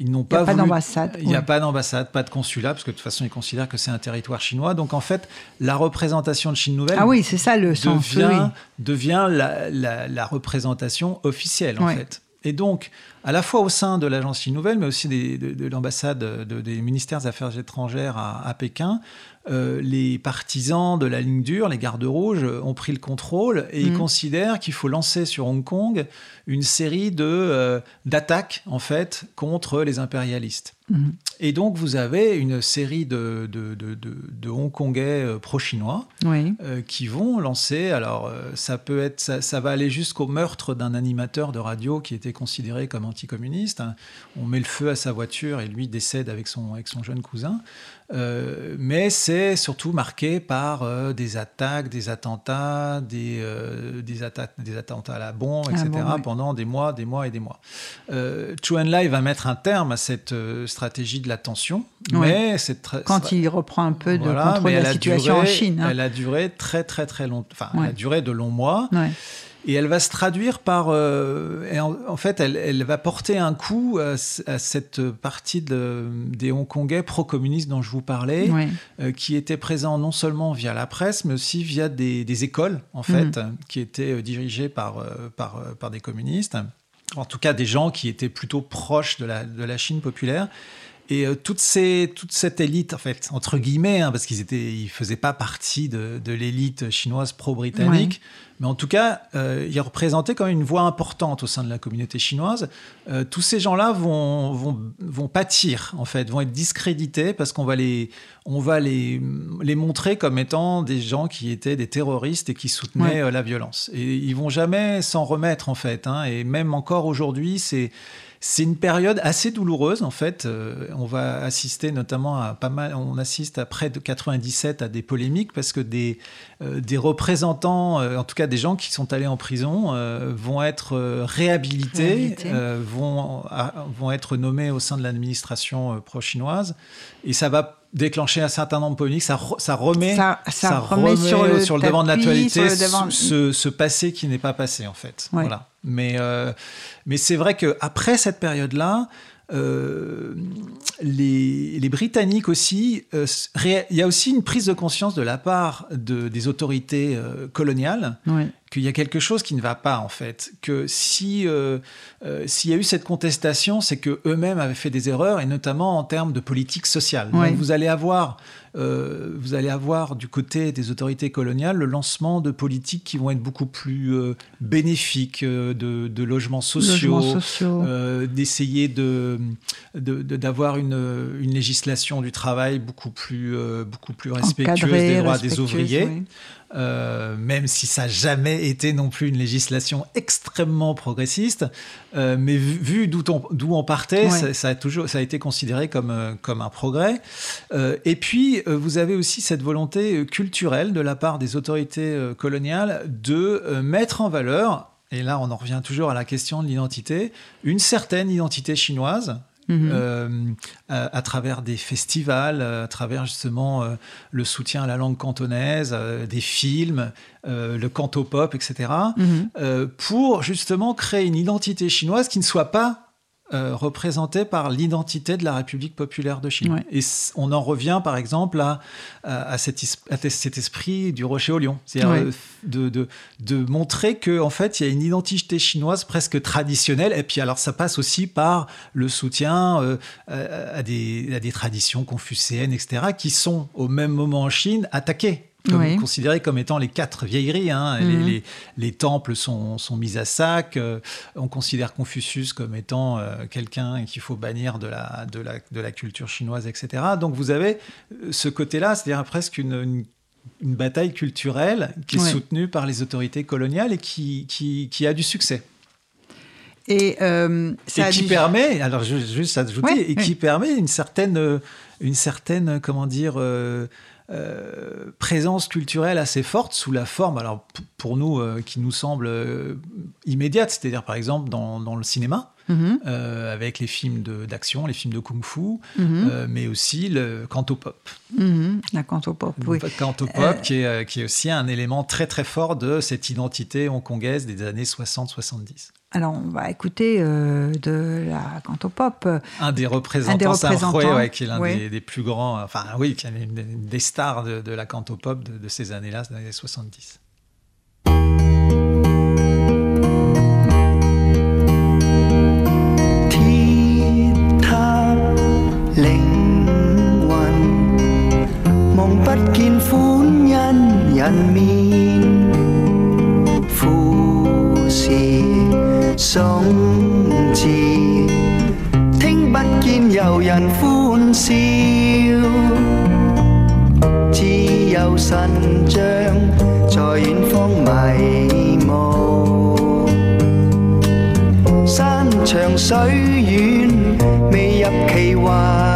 ils n'ont Il n'y a pas pas d'ambassade. il n'y a pas d'ambassade, pas de consulat, parce que de toute façon, ils considèrent que c'est un territoire chinois. Donc, en fait, la représentation de Chine Nouvelle Ah oui, c'est ça le sens. oui, devient, oui. devient la, la- la représentation officielle, en Ouais. fait. Et donc, à la fois au sein de l'agence Chine Nouvelle, mais aussi des- de, de l'ambassade de- des ministères des Affaires étrangères à, à Pékin, euh, les partisans de la ligne dure, les gardes rouges, euh, ont pris le contrôle et ils Mhm. considèrent qu'il faut lancer sur Hong Kong une série de euh, d'attaques en fait contre les impérialistes. Mhm. Et donc vous avez une série de, de, de, de- de Hongkongais pro-chinois Oui. euh, qui vont lancer. Alors, ça peut être, ça, ça va aller jusqu'au meurtre d'un animateur de radio qui était considéré comme anticommuniste. hein. On met le feu à sa voiture et lui décède avec son, avec son jeune cousin. Euh, mais c'est surtout marqué par euh, des attaques, des attentats, des, euh, des, attaques, des attentats à la bombe, etc. pendant des mois, des mois et des mois. Euh, Chu Enlai va mettre un terme à cette stratégie de la tension, mais Quand il reprend un peu de voilà, contrôle de la situation duré- en Chine. hein. Elle a duré très très très longtemps. Enfin, elle a duré de longs mois. Et elle va se traduire par. euh, et en, en fait, elle, elle va porter un coup à, cette partie de- des Hongkongais pro-communistes dont je vous parlais, euh, qui étaient présents non seulement via la presse, mais aussi via des, des écoles, en fait, Mhm. qui étaient euh, dirigées par, par, par des communistes. En tout cas, des gens qui étaient plutôt proches de la, de la Chine populaire. Et euh, toute, ces, toute cette élite, en fait, entre guillemets, hein, parce qu'ils étaient, ils faisaient pas partie de, de l'élite chinoise pro-britannique, mais en tout cas, euh, ils représentaient quand même une voix importante au sein de la communauté chinoise. Euh, tous ces gens-là vont, vont, vont pâtir, en fait, vont être discrédités parce qu'on va les, on va les, les montrer comme étant des gens qui étaient des terroristes et qui soutenaient Ouais. euh, la violence. Et ils vont jamais s'en remettre, en fait. hein. et même encore aujourd'hui, c'est c'est une période assez douloureuse en fait. Euh, on va assister notamment à pas mal, on assiste après de 97 à des polémiques parce que des, euh, des représentants, euh, en tout cas des gens qui sont allés en prison, vont être réhabilités, vont, à- vont être nommés au sein de l'administration pro-chinoise et ça va déclencher un certain nombre de polémiques. Ça, re- ça remet Ça, ça remet sur le, devant de l'actualité sur le devant- ce, ce passé qui n'est pas passé en fait. Ouais. Voilà. Mais, euh, mais c'est vrai qu'après cette période-là, euh, les, les Britanniques aussi, euh, il y a aussi une prise de conscience de la part de, des autorités coloniales Ouais. Qu'il y a quelque chose qui ne va pas en fait, que si euh, euh, s'il y a eu cette contestation, c'est que eux-mêmes avaient fait des erreurs et notamment en termes de politique sociale. Ouais. Donc vous allez avoir euh, vous allez avoir du côté des autorités coloniales le lancement de politiques qui vont être beaucoup plus bénéfiques, de, de logements sociaux, Logements sociaux. d'essayer de de- de- d'avoir une, une législation du travail beaucoup plus beaucoup plus respectueuse des droits des ouvriers. oui. Euh, même si ça n'a jamais été non plus une législation extrêmement progressiste, euh, mais vu, vu d'où on, partait, Ouais. ça, ça a toujours, ça a été considéré comme, euh, comme un progrès. Euh, et puis, vous avez aussi cette volonté culturelle de la part des autorités coloniales de mettre en valeur, et là on en revient toujours à la question de l'identité, une certaine identité chinoise, Mhm. euh, à, à travers des festivals, euh, à travers justement euh, le soutien à la langue cantonaise, euh, des films, le cantopop, etc., Mhm. pour justement créer une identité chinoise qui ne soit pas euh, représentée par l'identité de la République populaire de Chine. Ouais. Et on en revient par exemple à, à, à cet, is- à cet esprit du rocher au lion, c'est-à-dire Ouais. euh, de, de, de montrer que en fait il y a une identité chinoise presque traditionnelle et puis alors ça passe aussi par le soutien euh, à, à des, à des traditions confucéennes etc qui sont au même moment en Chine attaquées comme, Oui. considérées comme étant les quatre vieilleries hein. Mhm. les, les, les temples sont, sont mis à sac euh, on considère Confucius comme étant euh, quelqu'un qu'il faut bannir de la, de, la, de la culture chinoise etc donc vous avez euh, ce côté là c'est-à-dire presque une, une une bataille culturelle qui est Ouais. soutenue par les autorités coloniales et qui, qui, qui a du succès. Et, euh, ça et a qui du- permet, alors juste ajouter, Ouais, et qui ouais. permet une certaine, une certaine, comment dire, euh, euh, présence culturelle assez forte sous la forme, alors pour nous, euh, qui nous semble euh, immédiate, c'est-à-dire par exemple dans le cinéma, Mhm, euh, avec les films d'action, les films de kung-fu, mhm, euh, mais aussi le cantopop. mhm. La cantopop, oui. Le cantopop, qui, est, euh, qui est aussi un élément très très fort de cette identité hongkongaise des années 60-70. Alors, on va écouter euh, de la cantopop. Un des représentants, Un des représentants, ouais, qui est l'un des, des plus grands, enfin oui, qui est une, une des stars de, de la cantopop de, de ces années-là, des années 70. 人面富士松弛听不见游人欢笑只有神像在远方迷雾山长水远未入奇幻。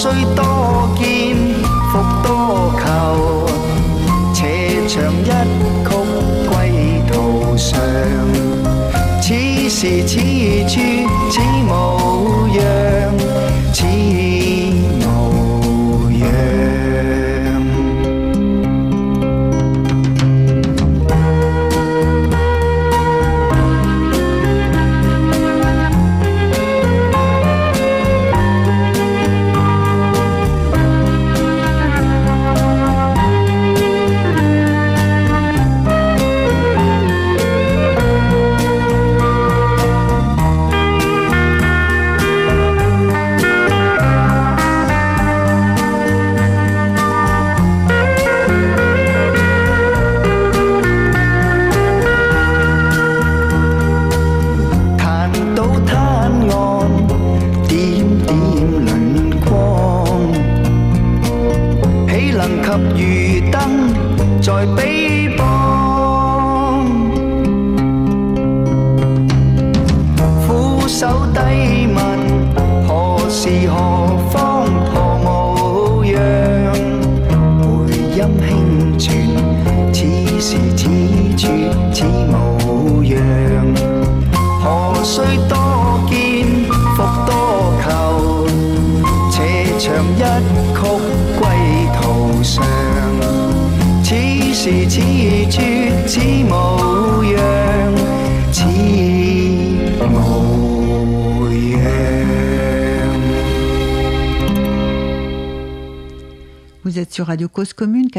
谁懂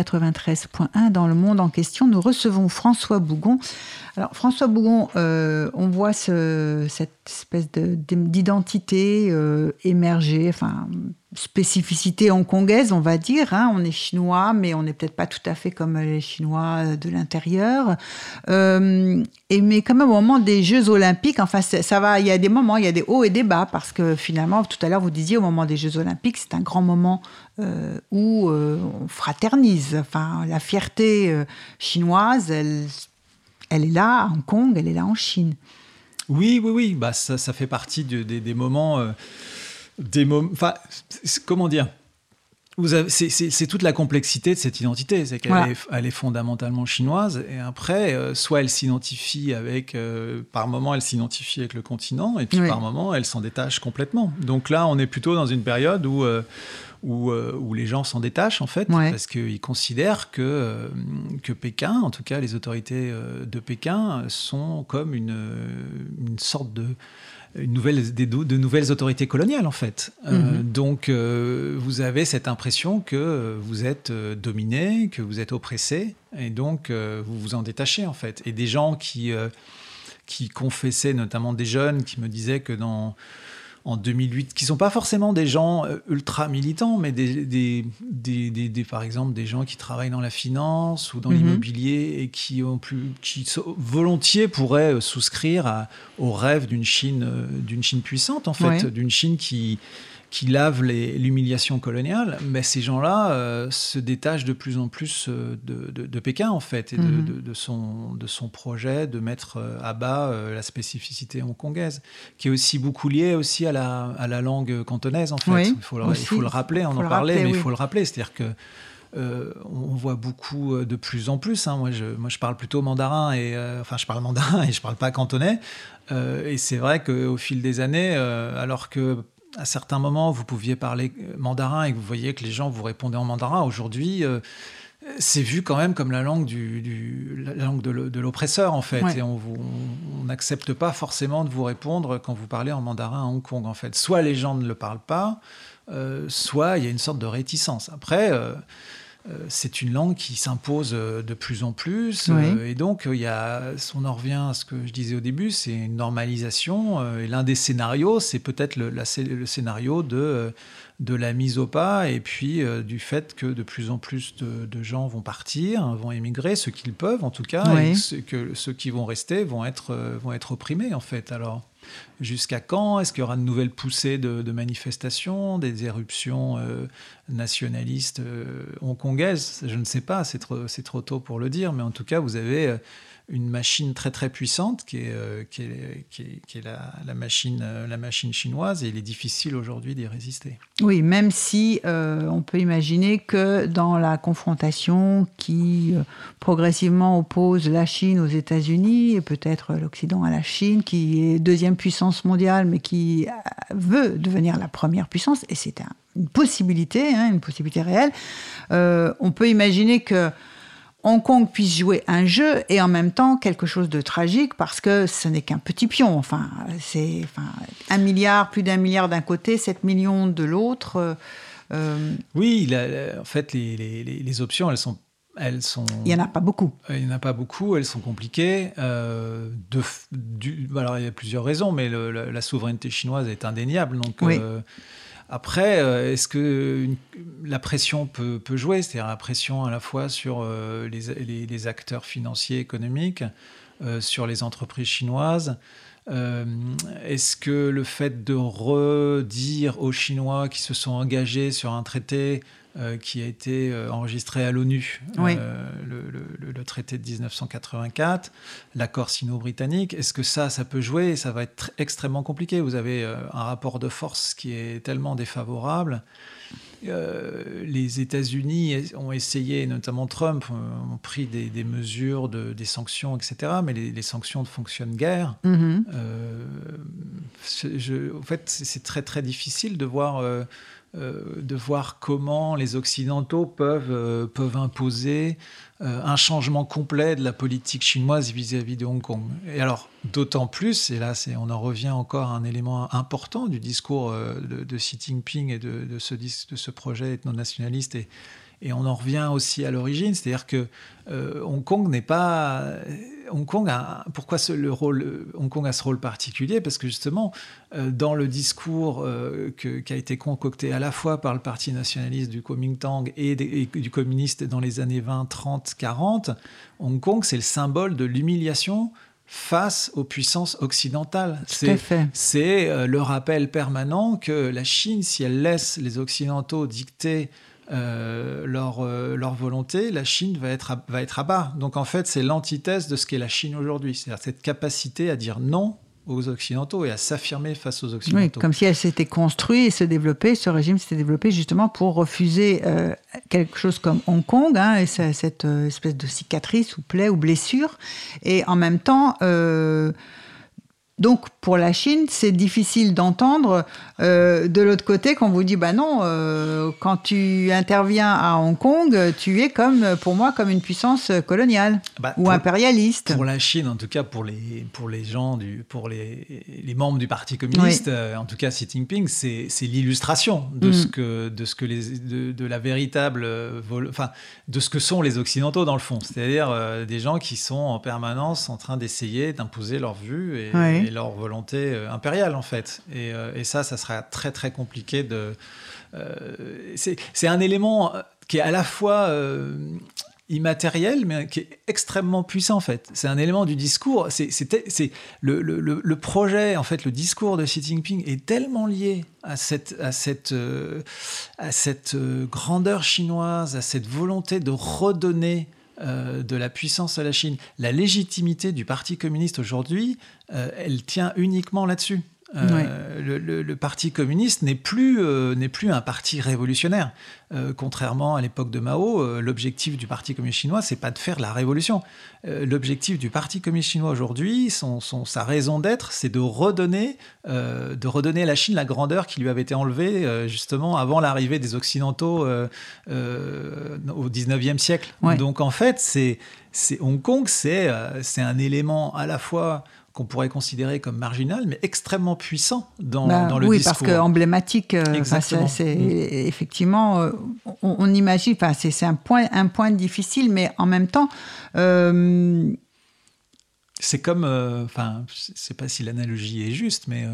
93.1 dans le monde en question. Nous recevons François Bougon. Alors François Bougon, euh, on voit ce- cette espèce de- d'identité euh, émerger, enfin spécificité hongkongaise, on va dire. hein. On est chinois, mais on n'est peut-être pas tout à fait comme les Chinois de l'intérieur. Euh, mais quand même au moment des Jeux Olympiques, enfin ça va, il y a des moments, il y a des hauts et des bas parce que finalement, tout à l'heure vous disiez au moment des Jeux Olympiques, c'est un grand moment euh, où euh, on fraternise. Enfin, la fierté euh, chinoise, elle, elle est là à Hong Kong, elle est là en Chine. Oui, oui, oui. Bah, ça, ça fait partie de- des- des moments. des moments. Enfin, comment dire? C'est- toute la complexité de cette identité, c'est qu'elle Voilà. est, elle est fondamentalement chinoise, et après, euh, soit elle s'identifie avec, euh, par moment, elle s'identifie avec le continent, et puis Oui. par moment, elle s'en détache complètement. Donc là, on est plutôt dans une période où, euh, où, euh, où les gens s'en détachent, en fait, Ouais. parce qu'ils considèrent que, euh, que Pékin, en tout cas les autorités euh, de Pékin, sont comme une, une sorte de une nouvelle, des, de nouvelles autorités coloniales en fait. Euh, Mhm. donc euh, vous avez cette impression que vous êtes dominé, que vous êtes oppressé, et donc euh, vous vous en détachez en fait. Et des gens qui, qui confessaient, notamment des jeunes, qui me disaient que dans en 2008, qui sont pas forcément des gens euh, ultra militants, mais des, des, des, des- par exemple des gens qui travaillent dans la finance ou dans Mhm. l'immobilier et qui ont plus, qui volontiers pourraient euh, souscrire à- au rêve d'une Chine, euh, d'une Chine puissante en fait, Ouais. d'une Chine qui qui lave les- l'humiliation coloniale, mais ces gens-là euh, se détachent de plus en plus euh, de, de- de Pékin en fait et de, Mhm. de- son, de son projet de mettre euh, à bas euh, la spécificité hongkongaise, qui est aussi beaucoup liée aussi à la, à la langue cantonaise en fait. Oui, il, faut le, aussi. il faut le rappeler, on en parlait, mais oui. il faut le rappeler, c'est-à-dire que euh, on voit beaucoup euh, de plus en plus. hein. Moi, je, moi, je parle plutôt mandarin et euh, enfin, je parle mandarin [LAUGHS] et je parle pas cantonais. Et c'est vrai qu'au fil des années, alors que à certains moments vous pouviez parler euh, mandarin et vous voyez que les gens vous répondaient en mandarin, aujourd'hui. euh, c'est vu quand même comme la langue, du, du- la langue de l'o- de l'oppresseur, en fait. Ouais. Et on n'accepte pas forcément de vous répondre quand vous parlez en mandarin à Hong Kong, en fait. Soit les gens ne le parlent pas, euh, soit il y a une sorte de réticence. Après, c'est une langue qui s'impose euh, de plus en plus. Oui. euh, et donc, euh, il y a, on en revient à ce que je disais au début, c'est une normalisation. euh, et l'un des scénarios, c'est peut-être le, scénario de, euh, de la mise au pas et puis euh, du fait que de plus en plus de, de gens vont partir, hein, vont émigrer, ceux qu'ils peuvent en tout cas, Oui. et que, ceux qui vont rester vont être, euh, vont être opprimés en fait. Alors, Jusqu'à quand Est-ce qu'il y aura de nouvelles poussées de, manifestations, des éruptions euh, nationalistes euh, hongkongaises? Je ne sais pas, c'est trop, trop tôt pour le dire, mais en tout cas, vous avez euh, une machine très très puissante qui est, euh, qui est, qui est- la, machine, euh, la machine chinoise et il est difficile aujourd'hui d'y résister. Oui, même si euh, on peut imaginer que dans la confrontation qui progressivement oppose la Chine aux États-Unis et peut-être l'Occident à la Chine, qui est deuxième puissance mondiale, mais qui veut devenir la première puissance, et c'est un- une possibilité, hein, une possibilité réelle, on peut imaginer que Hong Kong puisse jouer un jeu et en même temps quelque chose de tragique parce que ce n'est qu'un petit pion. Enfin, c'est enfin, un milliard, plus d'un milliard d'un côté, 7 millions de l'autre. euh, euh, Oui, la- la- en fait, les, les- les- les options, elles sont... Elles sont... il n'y en a pas beaucoup. Euh, Il n'y en a pas beaucoup, elles sont compliquées. Euh, de, du, alors, il y a plusieurs raisons, mais le- la, la souveraineté chinoise est indéniable. Donc, Oui. euh, après, euh, est-ce que la pression peut, jouer? C'est-à-dire la pression à la fois sur euh, les, acteurs financiers, économiques, euh, sur les entreprises chinoises. Est-ce que le fait de redire aux Chinois qui se sont engagés sur un traité euh, qui a été euh, enregistré à l'ONU, Oui. euh, le, le- le traité de 1984, l'accord sino-britannique, est-ce que ça, ça peut jouer? Ça va être tr- extrêmement compliqué. Vous avez euh, un rapport de force qui est tellement défavorable les États-Unis ont essayé, notamment Trump, ont pris des, des mesures, de, des sanctions, etc. Mais les, les sanctions ne fonctionnent guère. Je- je- en fait, c'est très très difficile de voir, de voir comment les Occidentaux peuvent, euh, peuvent imposer euh, un changement complet de la politique chinoise vis-à-vis de Hong Kong. Et alors, d'autant plus, et là on en revient encore à un élément important du discours euh, de, Xi Jinping et de, ce, de ce projet ethno-nationaliste et, on en revient aussi à l'origine, c'est-à-dire que euh, Hong Kong n'est pas. Hong Kong a. Pourquoi ce, le rôle, Hong Kong a ce rôle particulier? Parce que justement, euh, dans le discours euh, que- qui a été concocté à la fois par le parti nationaliste du Kuomintang et, des- et du communiste dans les années 20, 30, 40, Hong Kong, c'est le symbole de l'humiliation face aux puissances occidentales. C'est euh, le rappel permanent que la Chine, si elle laisse les Occidentaux dicter euh, leur, euh, leur volonté, la Chine va être, à, va être à bas. Donc en fait, c'est l'antithèse de ce qu'est la Chine aujourd'hui. C'est-à-dire cette capacité à dire non aux Occidentaux et à s'affirmer face aux Oui, Occidentaux. comme si elle s'était construite et se développée, ce régime s'était développé justement pour refuser euh, quelque chose comme Hong Kong, hein, et cette espèce de cicatrice ou plaie ou blessure. Et en même temps, euh, donc pour la Chine, c'est difficile d'entendre euh, de l'autre côté qu'on vous dit, bah non, euh, quand tu interviens à Hong Kong, tu es comme, pour moi, comme une puissance coloniale Bah, ou pour- impérialiste. Pour la Chine, en tout cas pour les, pour les gens, du, pour les, les membres du Parti communiste, euh, en tout cas Xi Jinping, c'est c'est l'illustration de, Mm. ce que, de, ce que les, de, de la véritable, enfin, de ce que sont les Occidentaux dans le fond. C'est-à-dire des gens qui sont en permanence en train d'essayer d'imposer leur vue et leur volonté euh, impériale en fait. Et, euh, et ça, ça sera très très compliqué de. euh, c'est un élément qui est à la fois immatériel, mais qui est extrêmement puissant en fait. C'est un élément du discours. C'est le, le- le- projet, en fait, le discours de Xi Jinping est tellement lié à cette, à cette, à cette grandeur chinoise, à cette volonté de redonner euh, de la puissance à la Chine. La légitimité du Parti communiste aujourd'hui, euh, elle tient uniquement là-dessus. Euh, le, le- le Parti communiste n'est plus, euh, n'est plus un parti révolutionnaire. Euh, contrairement à l'époque de Mao, l'objectif du Parti communiste chinois, c'est pas de faire la révolution. L'objectif du Parti communiste chinois aujourd'hui, son, son- sa raison d'être, c'est de redonner, de redonner à la Chine la grandeur qui lui avait été enlevée justement avant l'arrivée des Occidentaux au 19e siècle. Ouais. Donc en fait, c'est, Hong Kong, c'est, c'est un élément à la fois qu'on pourrait considérer comme marginal, mais extrêmement puissant dans, Bah, dans le oui, discours. parce que emblématique, euh, Exactement. c'est c'est- Mm. effectivement, euh, on, on imagine, c'est un point, un point difficile, mais en même temps, euh, C'est comme, euh, enfin, je sais pas si l'analogie est juste, mais euh,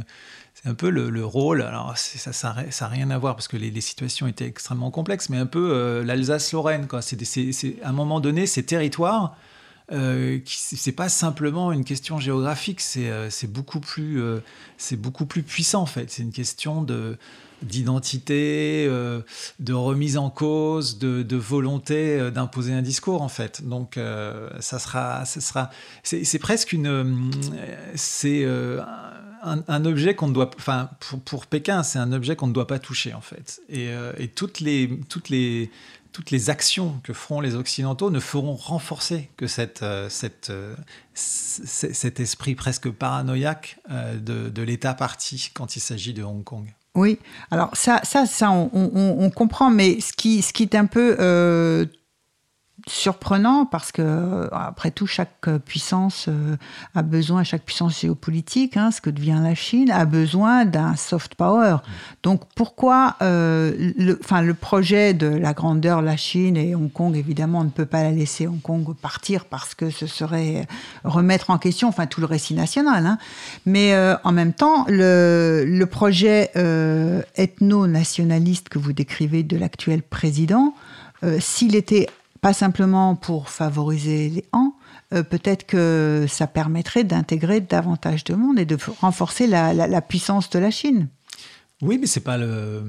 c'est un peu le, le rôle. Alors ça, n'a- ça rien à voir parce que les, les situations étaient extrêmement complexes, mais un peu l'Alsace-Lorraine, quoi. C'est, des- c'est, c'est- à un moment donné, ces territoires. Euh, c'est pas simplement une question géographique, c'est euh, beaucoup plus euh, beaucoup plus puissant en fait. C'est une question de d'identité, euh, de remise en cause, de, de volonté euh, d'imposer un discours en fait. Donc euh, ça sera, ça sera, c'est presque une, c'est un, un objet qu'on ne doit, enfin pour, pour Pékin, c'est un objet qu'on ne doit pas toucher en fait. Et, et toutes les, toutes les toutes les actions que feront les Occidentaux ne feront renforcer que euh, euh, cet esprit presque paranoïaque euh, de, l'État parti quand il s'agit de Hong Kong. oui. Alors ça, ça, on, comprend, mais ce qui, ce qui est un peu surprenant, parce que euh, après tout, chaque puissance euh, a besoin, chaque puissance géopolitique, hein, ce que devient la Chine, a besoin d'un soft power. Donc pourquoi, euh, le, enfin, le projet de la grandeur, la Chine et Hong Kong, évidemment, on ne peut pas la laisser Hong Kong partir parce que ce serait remettre en question, enfin, tout le récit national. hein. Mais euh, en même temps, le, le projet euh, ethno-nationaliste que vous décrivez de l'actuel président, euh, s'il était pas simplement pour favoriser les Han, euh, peut-être que ça permettrait d'intégrer davantage de monde et de renforcer la, puissance de la Chine. Oui, mais c'est pas le.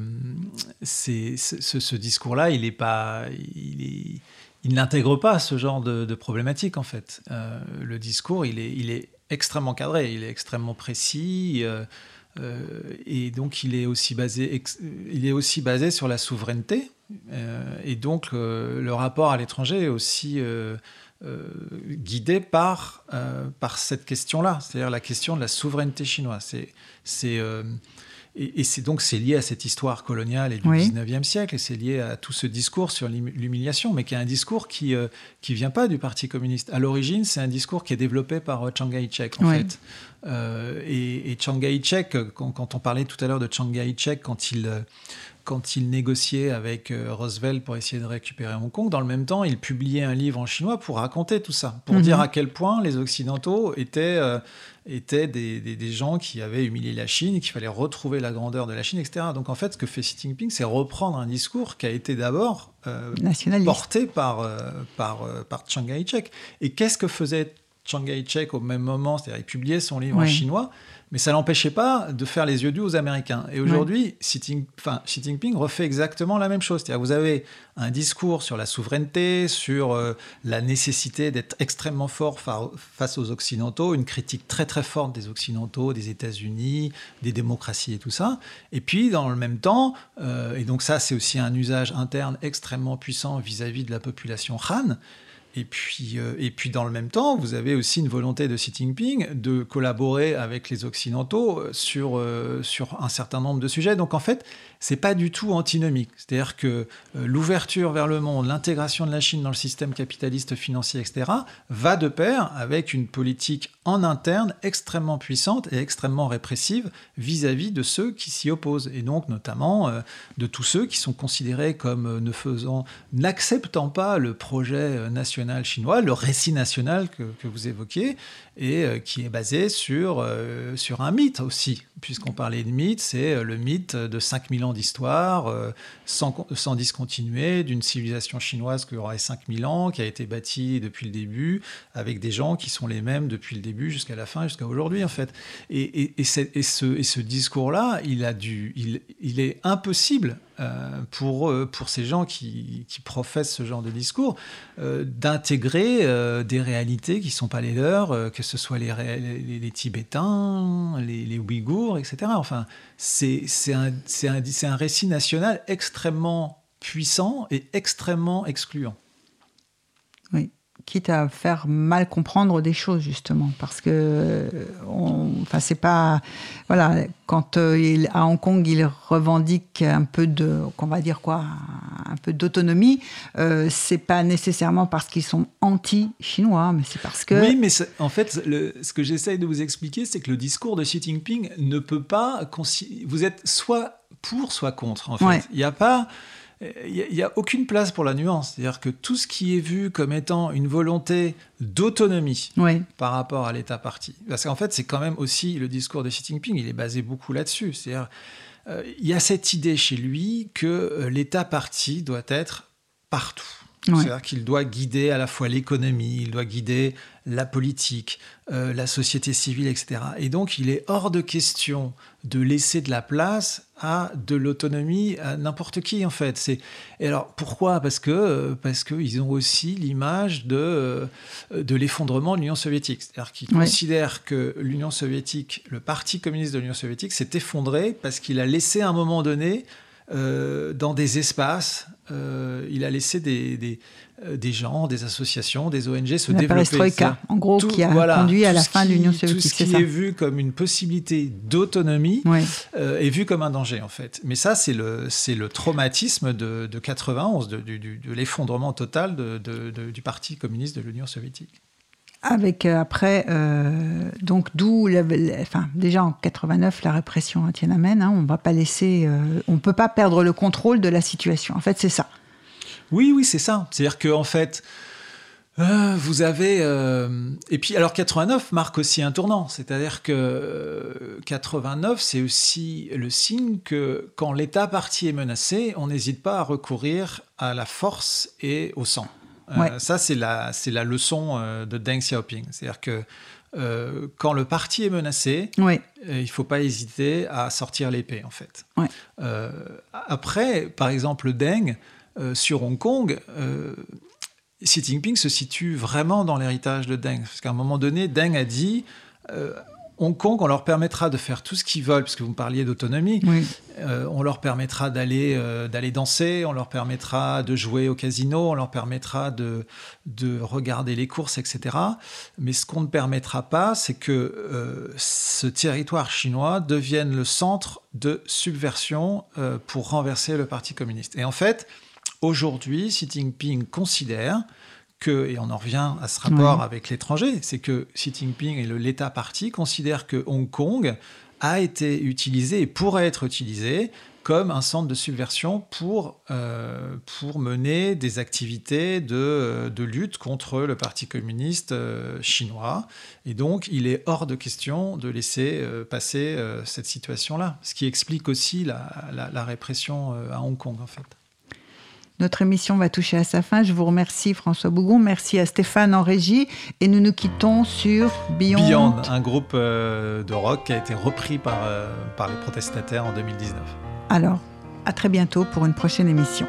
C'est ce, discours-là, il est pas, il est, il n'intègre pas ce genre de, problématique en fait. Euh, le discours, il est, il est extrêmement cadré, il est extrêmement précis. euh, Euh, et donc, il est aussi basé, il est aussi basé sur la souveraineté. Euh, et donc, euh, le rapport à l'étranger est aussi euh, guidé par, par cette question-là, c'est-à-dire la question de la souveraineté chinoise. C'est, c'est, et, c'est donc c'est lié à cette histoire coloniale et du Oui. 19e siècle, et c'est lié à tout ce discours sur l'hum- l'humiliation, mais qui est un discours qui euh, qui vient pas du Parti communiste. À l'origine, c'est un discours qui est développé par euh, Chiang Kai-shek, en Oui. fait. Euh, et, et Chiang Kai-shek, quand, quand on parlait tout à l'heure de Chiang Kai-shek, quand il quand il négociait avec euh, Roosevelt pour essayer de récupérer Hong Kong, dans le même temps, il publiait un livre en chinois pour raconter tout ça, pour Mhm. dire à quel point les Occidentaux étaient, euh, étaient des, des- des gens qui avaient humilié la Chine qu'il fallait retrouver la grandeur de la Chine, etc. Donc en fait, ce que fait Xi Jinping, c'est reprendre un discours qui a été d'abord euh, porté par, euh, par, par Chiang Kai-shek. Et qu'est-ce que faisait Chiang Kai-shek au même moment? C'est-à-dire, il publiait son livre en chinois, mais ça l'empêchait pas de faire les yeux doux aux Américains. Et aujourd'hui, Xi, Jing- enfin, Xi Jinping refait exactement la même chose. C'est-à-dire, vous avez un discours sur la souveraineté, sur euh, la nécessité d'être extrêmement fort fa- face aux Occidentaux, une critique très très forte des Occidentaux, des États-Unis, des démocraties et tout ça. Et puis, dans le même temps, euh, et donc ça, c'est aussi un usage interne extrêmement puissant vis-à-vis de la population Han. Et puis, euh, et puis, dans le même temps, vous avez aussi une volonté de Xi Jinping de collaborer avec les Occidentaux euh, sur, euh, sur un certain nombre de sujets. Donc, en fait, c'est pas du tout antinomique. C'est-à-dire que l'ouverture vers le monde, l'intégration de la Chine dans le système capitaliste financier, etc., va de pair avec une politique en interne extrêmement puissante et extrêmement répressive vis-à-vis de ceux qui s'y opposent. Et donc, notamment, euh, de tous ceux qui sont considérés comme euh, ne faisant, n'acceptant pas le projet euh, national chinois, le récit national que, vous évoquiez, et qui est basé sur, sur un mythe aussi. Puisqu'on parlait de mythe, c'est le mythe de 5000 ans d'histoire, sans, sans discontinuer, d'une civilisation chinoise qui aurait 5000 ans, qui a été bâtie depuis le début, avec des gens qui sont les mêmes depuis le début jusqu'à la fin, jusqu'à aujourd'hui, en fait. Et, et- ce, discours-là, il, il, est impossible euh, pour, pour ces gens qui, professent ce genre de discours euh, d'intégrer euh, des réalités qui ne sont pas les leurs, euh, que ce soit les, les, les Tibétains, les, les Ouïghours, etc. Enfin, c'est un, un récit national extrêmement puissant et extrêmement excluant. Oui. Quitte à faire mal comprendre des choses, justement. Parce que, euh, on- enfin, c'est pas. Voilà, quand euh, il, à Hong Kong, il revendique un peu de. qu'on va dire quoi Un peu d'autonomie, euh, c'est pas nécessairement parce qu'ils sont anti-chinois, mais c'est parce que. Oui, mais en fait, le- ce que j'essaye de vous expliquer, c'est que le discours de Xi Jinping ne peut pas. Vous êtes soit pour, soit contre. En fait, Ouais. il n'y a pas. Il n'y a, il y a aucune place pour la nuance. C'est-à-dire que tout ce qui est vu comme étant une volonté d'autonomie Oui, par rapport à l'État parti, parce qu'en fait, c'est quand même aussi le discours de Xi Jinping, il est basé beaucoup là-dessus. C'est-à-dire, euh, il y a cette idée chez lui que euh, l'État parti doit être partout. Ouais. C'est-à-dire qu'il doit guider à la fois l'économie, il doit guider la politique, euh, la société civile, etc. Et donc, il est hors de question de laisser de la place à de l'autonomie à n'importe qui, en fait. C'est... Et alors, pourquoi? Parce que euh, parce qu'ils ont aussi l'image de, euh, de l'effondrement de l'Union soviétique. C'est-à-dire qu'ils Ouais. considèrent que l'Union soviétique, le Parti communiste de l'Union soviétique, s'est effondré parce qu'il a laissé à un moment donné euh, dans des espaces, euh, il a laissé des, des, euh, des gens, des associations, des ONG se la développer. C'est-à-dire en gros, tout- qui a voilà, conduit à tout la ce fin de l'Union Tout soviétique, ce c'est qui est vu comme une possibilité d'autonomie euh, est vu comme un danger en fait. Mais ça, c'est le, le traumatisme de, de 91, de, l'effondrement total du Parti communiste de l'Union soviétique. Avec euh, après, euh, donc d'où, enfin déjà en 89 la répression à Tiananmen, hein, on va pas laisser, euh, on peut pas perdre le contrôle de la situation. En fait, c'est ça. Oui, oui, c'est ça. C'est-à-dire que fait, euh, vous avez et puis alors 89 marque aussi un tournant. C'est-à-dire que euh, 89, c'est aussi le signe que quand l'État parti est menacé, on n'hésite pas à recourir à la force et au sang. Euh. Ça, c'est la, c'est la leçon euh, de Deng Xiaoping. C'est-à-dire que euh, quand le parti est menacé, il ne faut pas hésiter à sortir l'épée, en fait. Ouais. Après, par exemple, Deng, sur Hong Kong, Xi Jinping se situe vraiment dans l'héritage de Deng. Parce qu'à un moment donné, Deng a dit Hong Kong, on leur permettra de faire tout ce qu'ils veulent, puisque vous me parliez d'autonomie. Oui. Euh, on leur permettra d'aller euh, d'aller danser, on leur permettra de jouer au casino, on leur permettra de, de regarder les courses, etc. Mais ce qu'on ne permettra pas, c'est que euh, ce territoire chinois devienne le centre de subversion pour renverser le Parti communiste. Et en fait, aujourd'hui, Xi Jinping considère que, et on en revient à ce rapport avec l'étranger, c'est que Xi Jinping et l'État parti considèrent que Hong Kong a été utilisé et pourrait être utilisé comme un centre de subversion pour, euh, pour mener des activités de, de lutte contre le Parti communiste euh, chinois. Et donc, il est hors de question de laisser euh, passer cette situation-là, ce qui explique aussi la, la- la répression à Hong Kong, en fait. Notre émission va toucher à sa fin. Je vous remercie François Bougon, merci à Stéphane en régie et nous nous quittons sur Beyond. Beyond, un groupe euh, de rock qui a été repris par, euh, par les protestataires en 2019. Alors, à très bientôt pour une prochaine émission.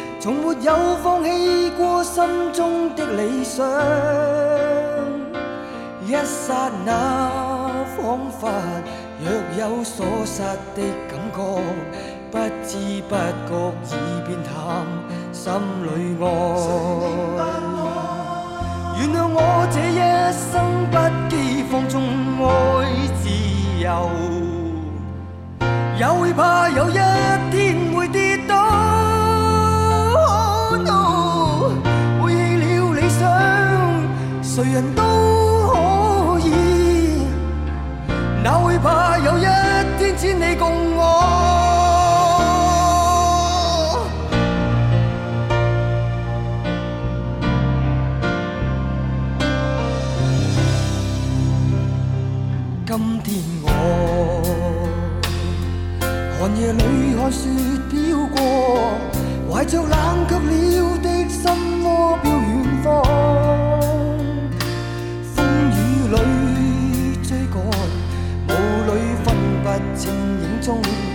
從沒有放棄過心中的理想。一剎那，彷彿若有所失的感覺，不知不覺已變淡心里愛。原谅我這一生不羈放縱愛自由。也會怕有一天谁，人都可以。哪會怕有一天只你共我？今天我。寒夜里看雪飄過，懷着冷卻了的心窩飄遠方。终于